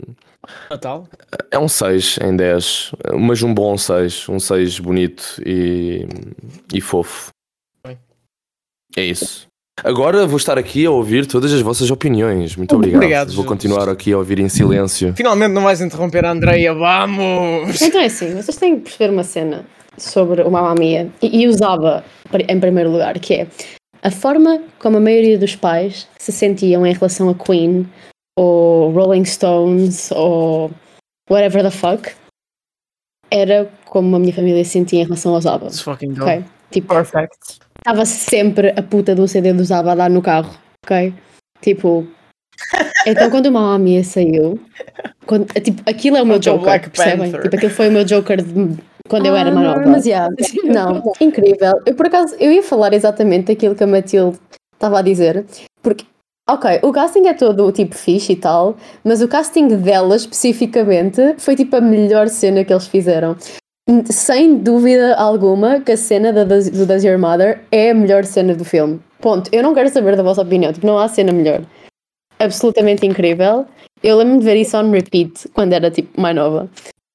Natal. é um 6 em 10, mas um bom 6, um 6 bonito e, e fofo. Bem. É isso. Agora vou estar aqui a ouvir todas as vossas opiniões. Muito obrigado. Obrigado, vou Jesus. continuar aqui a ouvir em silêncio. Finalmente não vais interromper a Andreia, vamos! Então é assim, vocês têm que perceber uma cena sobre o Mamma Mia e, e usava em primeiro lugar, que é a forma como a maioria dos pais se sentiam em relação a Queen ou Rolling Stones ou whatever the fuck era como a minha família se sentia em relação aos ABBA. Let's fucking go. Ok? Tipo, Perfect. Estava sempre a puta do CD dos ABBA a dar no carro, ok? Tipo, <laughs> então quando o Mamma Mia saiu, quando, tipo, aquilo é o meu Joker, Black percebem? Panther. Tipo, aquilo foi o meu Joker de- quando eu era Ah, mais nova. mas, yeah. <laughs> Não, incrível. Eu por acaso, eu ia falar exatamente aquilo que a Matilde estava a dizer, porque, ok, o casting é todo tipo fixe e tal, mas o casting dela especificamente foi tipo a melhor cena que eles fizeram. Sem dúvida alguma que a cena da, do Does Your Mother é a melhor cena do filme. Ponto. Eu não quero saber da vossa opinião, tipo, não há cena melhor. Absolutamente incrível. Eu lembro-me de ver isso on repeat quando era tipo mais nova.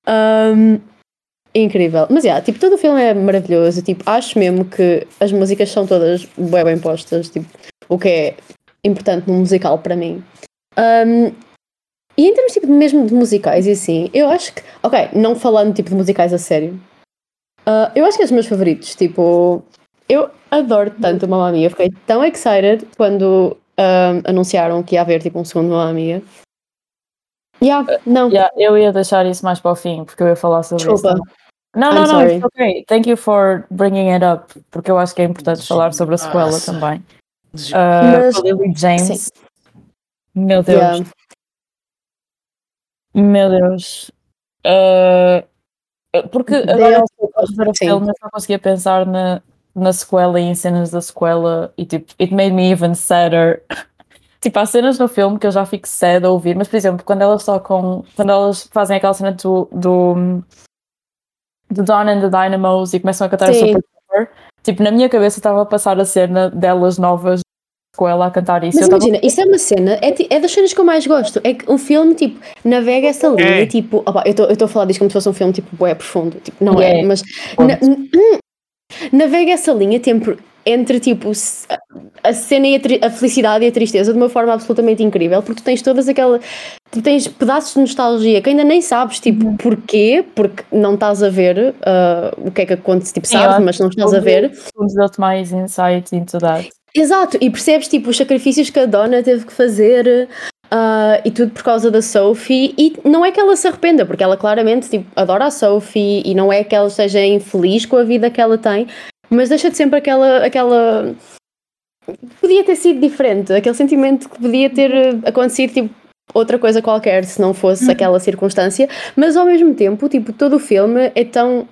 Um, incrível. Mas yeah, tipo, todo o filme é maravilhoso. Tipo, acho mesmo que as músicas são todas bem, bem postas, tipo, o que é importante num musical para mim. Um, e em termos tipo, mesmo de musicais e assim, eu acho que, ok, não falando tipo de musicais a sério, uh, eu acho que é dos meus favoritos. Tipo, eu adoro tanto o Mamma Mia, fiquei tão excited quando um, anunciaram que ia haver tipo um segundo Mamma Mia. Yeah, não. Yeah, eu ia deixar isso mais para o fim, porque eu ia falar sobre Desculpa. isso. também. Não, não, não, it's okay. Thank you for bringing it up, porque eu acho que é importante falar sobre a sequela Nossa. também. Des- Uh, Mas- James. sim. Meu Deus. Yeah. Meu Deus. Uh, porque agora also- a rever o sim. filme eu só conseguia pensar na, na sequela e em cenas da sequela e tipo, it made me even sadder. <laughs> tipo, há cenas no filme que eu já fico sad a ouvir, mas por exemplo, quando elas tocam, quando elas fazem aquela cena do, do, do Dawn and the Dynamos e começam a cantar Sim. Super tipo, na minha cabeça estava a passar a cena delas novas com ela a cantar isso. Mas eu tava- imagina, isso é uma cena, é, é das cenas que eu mais gosto. É que um filme, tipo, navega essa linha, É. tipo, opa, eu estou a falar disto como se fosse um filme, tipo, bué profundo, tipo, não é, É. mas na- hum, navega essa linha tempo, entre, tipo, a cena e a, a felicidade e a tristeza de uma forma absolutamente incrível, porque tu tens todas aquela, tu tens pedaços de nostalgia que ainda nem sabes, tipo, Uhum. porquê, porque não estás a ver ah, o que é que acontece, tipo, sabes, mas não estás a ver. Deu-te mais insight into that. Exato, e percebes tipo os sacrifícios que a Donna teve que fazer ah, e tudo por causa da Sophie. E não é que ela se arrependa, porque ela claramente tipo, adora a Sophie e não é que ela esteja infeliz com a vida que ela tem, mas deixa de sempre aquela. aquela... Podia ter sido diferente, aquele sentimento que podia ter acontecido tipo, outra coisa qualquer se não fosse aquela circunstância, mas ao mesmo tempo, tipo, todo o filme é tão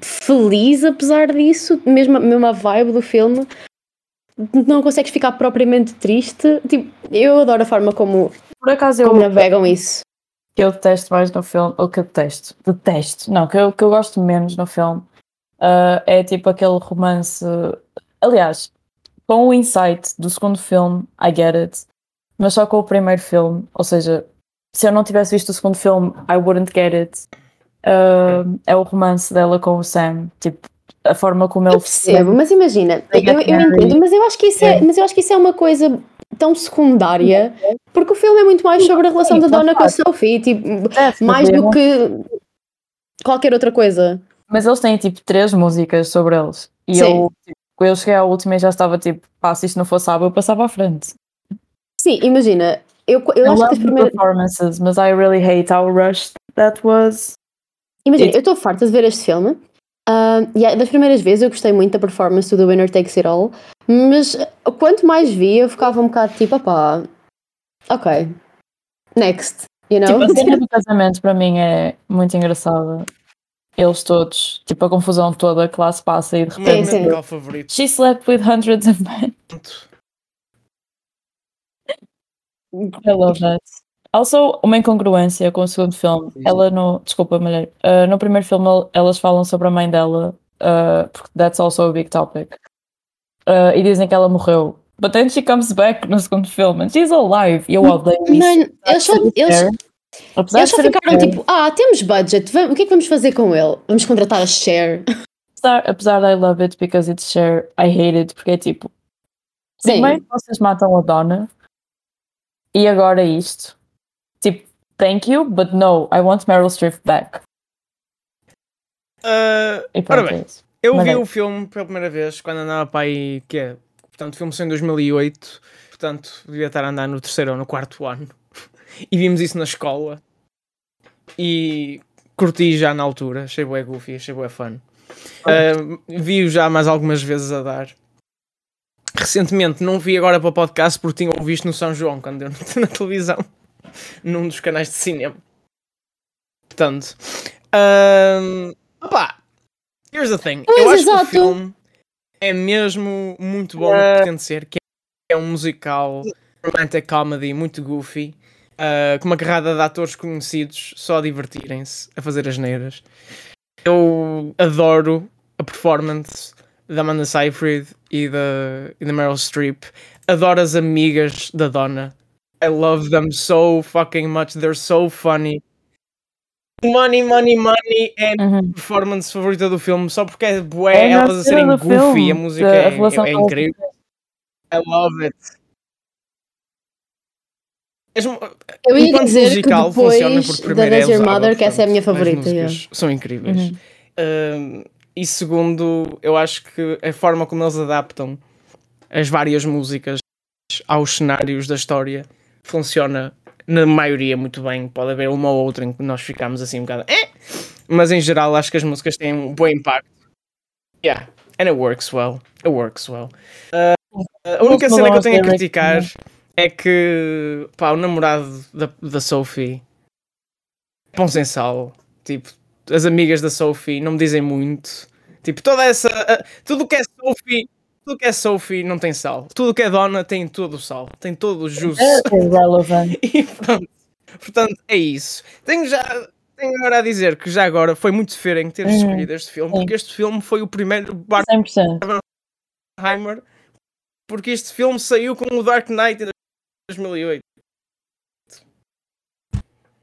feliz apesar disso, mesmo, mesmo a vibe do filme não consegues ficar propriamente triste. Tipo, eu adoro a forma como, Por acaso eu, como navegam isso. que eu detesto mais no filme, ou que eu detesto, detesto, não, que eu, que eu gosto menos no filme, ah, é tipo aquele romance. Aliás, com o insight do segundo filme, I get it, mas só com o primeiro filme, ou seja, se eu não tivesse visto o segundo filme, I wouldn't get it. Ah, é o romance dela com o Sam, tipo, a forma como Eu ele percebo, mas imagina, eu, eu entendo, mas eu acho que isso é, mas eu acho que isso é uma coisa tão secundária, porque o filme é muito mais sobre a relação Sim, da tá Donna com a. Sophie, tipo, the mais do que qualquer outra coisa. Mas eles têm tipo três músicas sobre eles. E Sim. eu, tipo, eu cheguei à última e já estava tipo, pá, se isto não fosse sábado, eu passava à frente. Sim, imagina, eu, eu I acho que as primeiras. performances, mas I really hate how rushed that was. Imagina, It- eu estou farta de ver este filme. Ah, e a- das primeiras vezes eu gostei muito da performance do The Winner Takes It All, mas ah, quanto mais via, eu ficava um bocado tipo, opá, ok, next, you know? Tipo, a cena <laughs> do casamento para mim é muito engraçada. Eles todos, tipo, a confusão toda que lá se passa e de repente. sim. musical favorito. She slept with hundreds of men. I love that. Also, uma incongruência com o segundo filme. Ela no. Desculpa, mulher. Uh, no primeiro filme el- elas falam sobre a mãe dela, uh, porque that's also a big topic. Uh, e dizem que ela morreu. But then she comes back no segundo filme and she's alive. E eu odeio isso. Mano, eles só, eles, Apesar eles de só ficaram tipo, ah, temos budget, vamos- o que é que vamos fazer com ele? Vamos contratar a Cher. <laughs> apesar, apesar de I love it because it's Cher, I hate it porque é tipo. Sim. Primeiro vocês matam a Donna e agora isto. Tipo, thank you, but no, I want Meryl Streep back. E Ora bem. é eu vi Maneiro. o filme pela primeira vez quando andava para aí, que é, portanto, o filme saiu em 2008, portanto, devia estar a andar no terceiro ou no quarto ano. <laughs> E vimos isso na escola. E curti já na altura, achei bué goofy, achei bué fun. Ah, Vi-o já mais algumas vezes a dar. Recentemente não vi agora para o podcast porque tinha ouvido no São João quando deu <laughs> na televisão, <laughs> num dos canais de cinema. Portanto, ahm, opá, here's the thing. Pois, Eu acho exato. que o filme é mesmo muito bom no que pretende ser, que é um musical romantic comedy muito goofy, ah, com uma carrada de atores conhecidos só a divertirem-se, a fazer as neiras. Eu adoro a performance da Amanda Seyfried e da, e da Meryl Streep. Adoro as amigas da Donna. I love them so fucking much. They're so funny. Money, money, money é a Uhum. performance favorita do filme só porque é bué, É elas a serem goofy, filme, a música é, é o- incrível. I love it. Eu ia enquanto dizer que musical funciona depois da é Does Your Mother, que essa é a minha favorita. São incríveis. Uhum. Um, e segundo, eu acho que a forma como eles adaptam as várias músicas aos cenários da história funciona na maioria muito bem. Pode haver uma ou outra em que nós ficamos assim um bocado. "Eh", Mas em geral acho que as músicas têm um bom impacto. Yeah, and it works well. It works well. Uh, a única cena que eu tenho a criticar é que pá, o namorado da, da Sophie pão sem sal. Tipo, as amigas da Sophie não me dizem muito. Tipo, toda essa. a- tudo que é Sophie. Tudo que é Sophie não tem sal. Tudo que é Donna tem todo o sal. Tem todo o juice. É. <laughs> E pronto. Portanto, é isso. Tenho já. Tenho agora a dizer que já agora foi muito feio ter Uhum. escolhido este filme, Sim. porque este filme foi o primeiro 100%. Barbenheimer porque este filme saiu com o Dark Knight em 2008.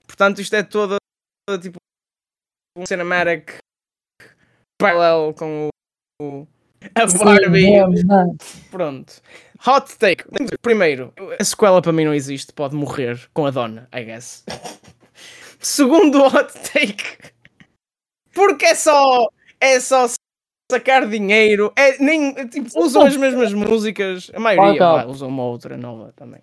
Portanto, isto é toda, toda tipo um cinematic paralelo com o, o- a Barbie. Pronto. Hot take. Primeiro, a sequela para mim não existe, pode morrer com a dona, I guess. <laughs> Segundo hot take. Porque é só é só sacar dinheiro, é nem tipo, usam as mesmas músicas, a maioria up. vai, usam uma outra nova também.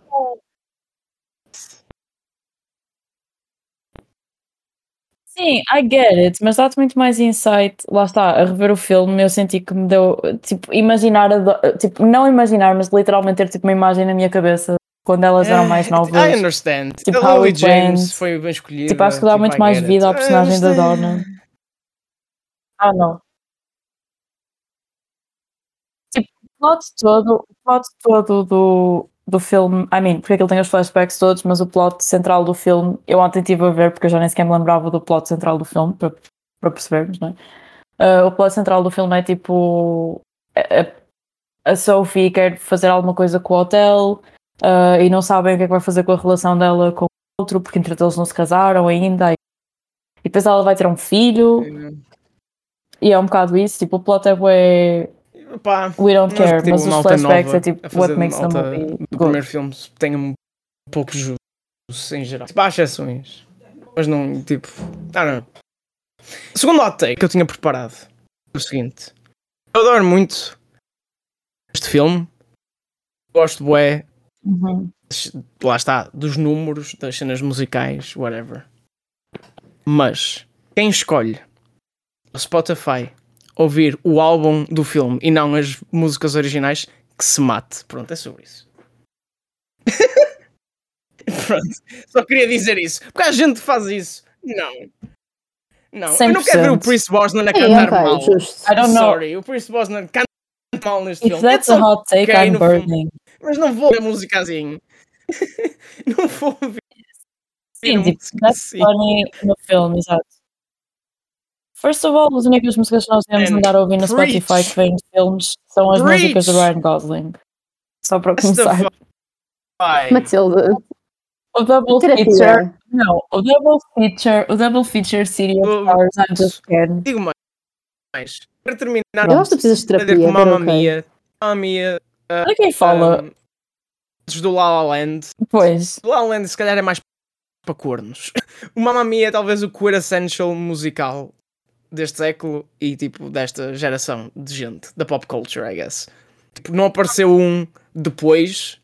Sim, I get it, mas dá-te muito mais insight. Lá está, a rever o filme, eu senti que me deu, tipo, imaginar, do- tipo, não imaginar, mas literalmente ter tipo uma imagem na minha cabeça quando elas eram mais I novas. understand. Tipo, a Lily James went. foi bem escolhida. Tipo, acho que dá muito I mais vida à. I personagem da. Donna. Ah, não. Tipo, o plot todo, o plot todo do, do filme, I mean, porque é que ele tem os flashbacks todos, mas o plot central do filme, eu ontem estive a ver, porque eu já nem sequer me lembrava do plot central do filme, para, para percebermos, não é? Ah, o plot central do filme é tipo. A, a Sophie quer fazer alguma coisa com o hotel ah, e não sabem o que é que vai fazer com a relação dela com o outro, porque entre eles não se casaram ainda. E depois ela vai ter um filho, e é um bocado isso. Tipo, o plot é. Pá, We don't care, temos mas os flashbacks é tipo what makes the movie good. primeiro filme tenha um pouco justo em geral. Tipo, há exceções. Mas não, tipo. Ah, não. Segundo hot take que eu tinha preparado é o seguinte: eu adoro muito este filme. Gosto, bué, Uhum. lá está, dos números, das cenas musicais, whatever. Mas quem escolhe o Spotify ouvir o álbum do filme e não as músicas originais, que se mate. Pronto, é sobre isso. <laughs> Pronto, só queria dizer isso. Porque a gente faz isso. Não. Não, eu não quero ver o 100%. Pierce Brosnan a Sim, cantar ok, mal. justo. I don't know. Sorry, o Pierce Brosnan canta mal neste If filme. that's a hot take, okay I'm no filme. burning. Mas não vou ver música assim. <laughs> não vou ver. Sim, tipo, sim. that's funny no filme, exato. First of all, as únicas músicas que nós devemos And andar a ouvir no preach. Spotify que vêm de filmes são as Preach. músicas do Ryan Gosling. Só para começar. Matilda, O double terapia. feature. Não, o double feature, o double feature City of Oh, Stars, I just can't. Digo mais. mais. Para terminar, Eu acho que precisas de terapia, que but Mamma ok. Mia, Mamma Mia, Olha quem fala. um, do La La Land. Pois. O La La Land se calhar é mais para cornos. <laughs> O Mamma Mia é talvez o queer essential musical deste século e tipo desta geração de gente, da pop culture, I guess. Tipo, não apareceu um depois.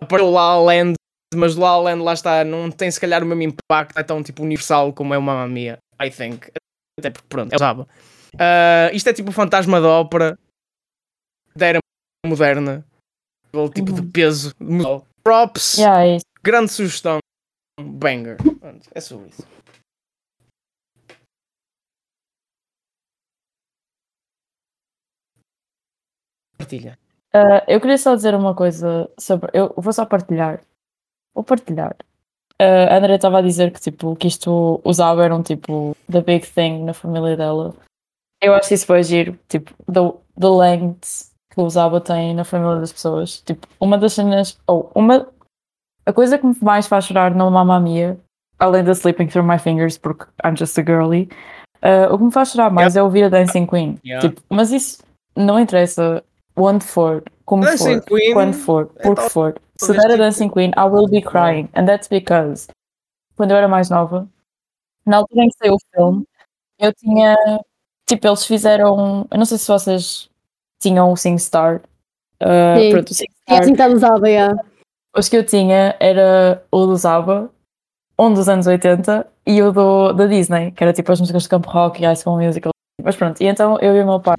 Apareceu o La La Land, mas o La La Land lá está, não tem se calhar o mesmo impacto, é tão tipo universal como é o Mamma Mia, I think. Até porque pronto, é usava. Ah, isto é tipo o fantasma da ópera da era moderna. Aquele tipo de Uhum. peso musical. Props, Yeah, é grande sugestão. Banger. É sobre isso. Partilha. Ah, eu queria só dizer uma coisa sobre. Eu vou só partilhar. Vou partilhar. Ah, a Andrea estava a dizer que tipo que isto usava eram tipo the big thing na família dela. Eu acho isso foi giro, tipo, the, the length que o usava tem na família das pessoas. Tipo, uma das cenas, ou uma a coisa que me mais faz chorar no Mamma Mia, além da Sleeping Through My Fingers, porque I'm just a girly, ah, o que me faz chorar mais é ouvir a Dancing Queen. Yeah. Tipo, mas isso não interessa onde for, como Dancing for, Queen quando for, por que tal- for. Se der a Dancing Queen, I will be crying. And that's because quando eu era mais nova, na altura em que saiu o filme, eu tinha. Tipo, eles fizeram. Eu não sei se vocês tinham o SingStar. Uh, Sim. pronto, o É SingStar. assim que está usada, já. Os que eu tinha era o do Zaba, um dos anos 80, e o do, da Disney, que era tipo as músicas de Campo Rock e High School Musical. Mas pronto, e então eu e o meu pai,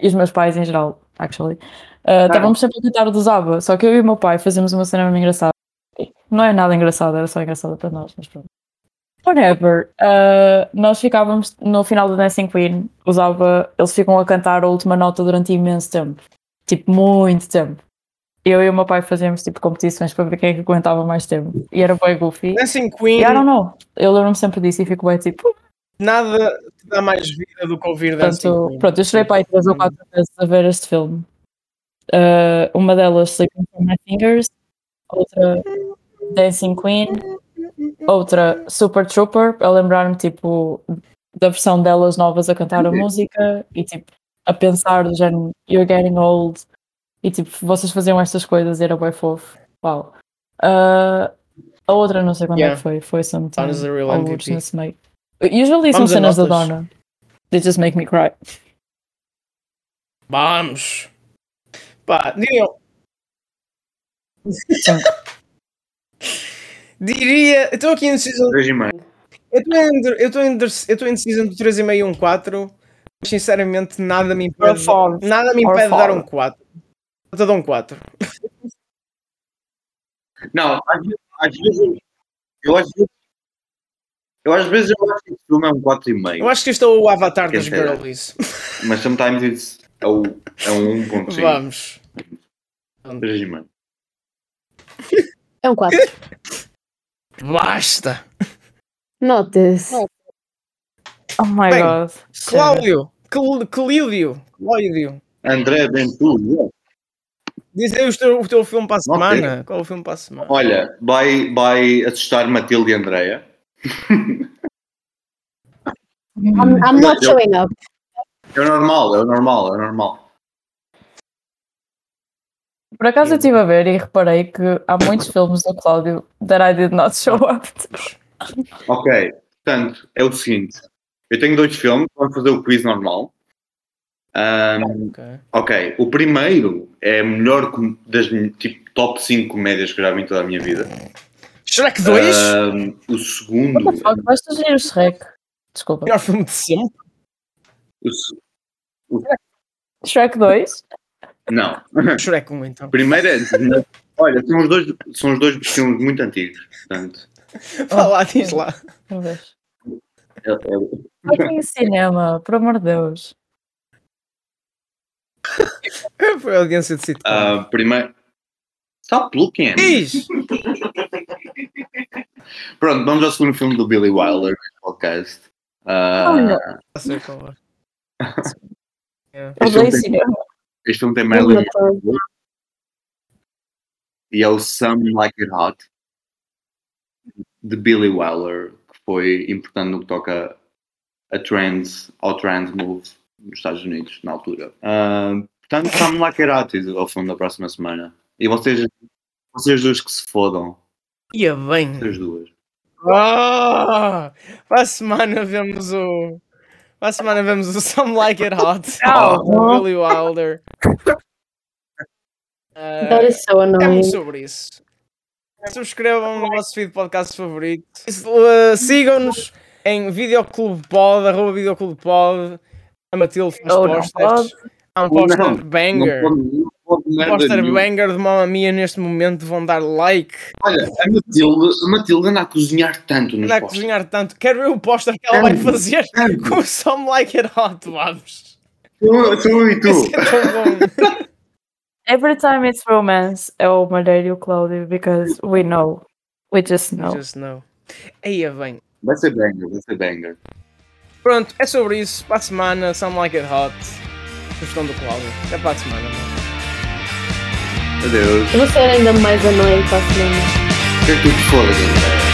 e os meus pais em geral, actually, uh, estávamos sempre a cantar do Zaba, só que eu e o meu pai fazíamos uma cena mesmo engraçada. Não é nada engraçado, era só engraçada para nós, mas pronto. Whatever. Uh, nós ficávamos no final do Dancing Queen, usava, eles ficam a cantar a última nota durante imenso tempo. Tipo, muito tempo. Eu e o meu pai fazíamos tipo competições para ver quem é que aguentava mais tempo. E era bem goofy. Dancing E Queen, I don't know. Eu lembro-me sempre disso e fico bem tipo. Nada te dá mais vida do que ouvir Dancing Pronto, Queen. pronto eu chorei para aí três ou quatro vezes a ver este filme. Uh, uma delas, Sleeping From My Fingers. Outra, Dancing Queen. Outra, Super Trooper, a lembrar-me, tipo, da versão delas novas a cantar a música e, tipo, a pensar do género, you're getting old. E, tipo, vocês faziam estas coisas e era bem fofo. Uau. Uh, a outra, não sei quando é Yeah. que foi. Foi sometime. A alguns nesse meio. Usually são Vamos cenas da. Donna. They just make me cry. Vamos! Pá, diria. diria. Eu estou aqui em season. 3,5. Eu estou eu estou entre, eu estou entre season do 3,5 e um 4. Mas sinceramente nada me impede. Nada me impede de dar um 4. Eu te dou um 4. Não, às vezes, às vezes eu às vezes eu às vezes eu acho filme é um 4,5. Eu acho que este é o avatar Quem das será? girlies. <laughs> Mas sometimes it's é, o, é um 1.5. Vamos. 3,5. É um 4. Basta! Notas. Oh my Bem, god. Cláudio! Cl- Clídio! Cláudio! André Ventura. Diz aí o teu, o teu filme para a semana. Qual é o filme para a semana? Olha, vai, vai assustar Matilde e Andreia. <laughs> I'm, I'm not showing up. É o normal, é o normal, é o normal. Por acaso eu estive a ver e reparei que há muitos filmes do Cláudio that I did not show up. to. Ok, portanto, é o seguinte. Eu tenho dois filmes, vamos fazer o quiz normal. Ahm, Ok. ok, o primeiro é a melhor das tipo, top 5 comédias que eu já vi em toda a minha vida. Shrek 2? Ahm, o segundo. What the fuck? Vais sugerir o Shrek? Desculpa. Melhor filme de sempre. o Shrek 2? não. <laughs> Shrek 1 então. O primeiro é. Olha, são os dois, são os dois filmes muito antigos. Portanto, <laughs> Vá lá, diz lá. É- é- Fucking cinema, por amor de Deus. <laughs> Foi a audiência de sitcom. ah, primeiro. Stop looking! Diz! Pronto, vamos ao segundo filme do Billy Wilder, podcast. Ah, Olha. Não sei qual é. <laughs> Eu Este filme tem- Marilyn Monroe e é o Some Like It Hot de Billy Wilder, que foi importante no que toca a trends, ao trans move nos Estados Unidos, na altura. Ah, portanto, Some Like It Hot é o filme da próxima semana. E vocês, vocês duas que se fodam, Ia bem. vocês duas. Ah, para a semana vemos o. Para a semana vemos o Some Like It Hot. Não. do Billy Wilder. Ah, That is so é annoying. muito sobre isso. Subscrevam no vosso feed de podcast favorito. Uh, Sigam-nos em Videoclube Pod, arroba Videoclube Pod. A Matilde faz Ou não posters. Há um Não, banger. Não não merda poster banger de Mamma Mia neste momento. Vão dar like. Olha, a Matilde, a Matilde anda a cozinhar tanto nos Anda a cozinhar tanto. Quero ver o poster que ela vai fazer tanto. com o Some Like It Hot. Vamos. Sou eu e tu. Isso é tão bom. <laughs> Every time it's romance, é o Malheiro e o Cláudio, because we know. We just know. Just know. Aí bem. Vai ser banger, vai ser banger. Pronto, é sobre isso. Para a semana, Some Like It Hot. Sugestão do Cláudio. Até para a semana. Mano. Adeus. Eu vou ser ainda mais annoying para a semana. Que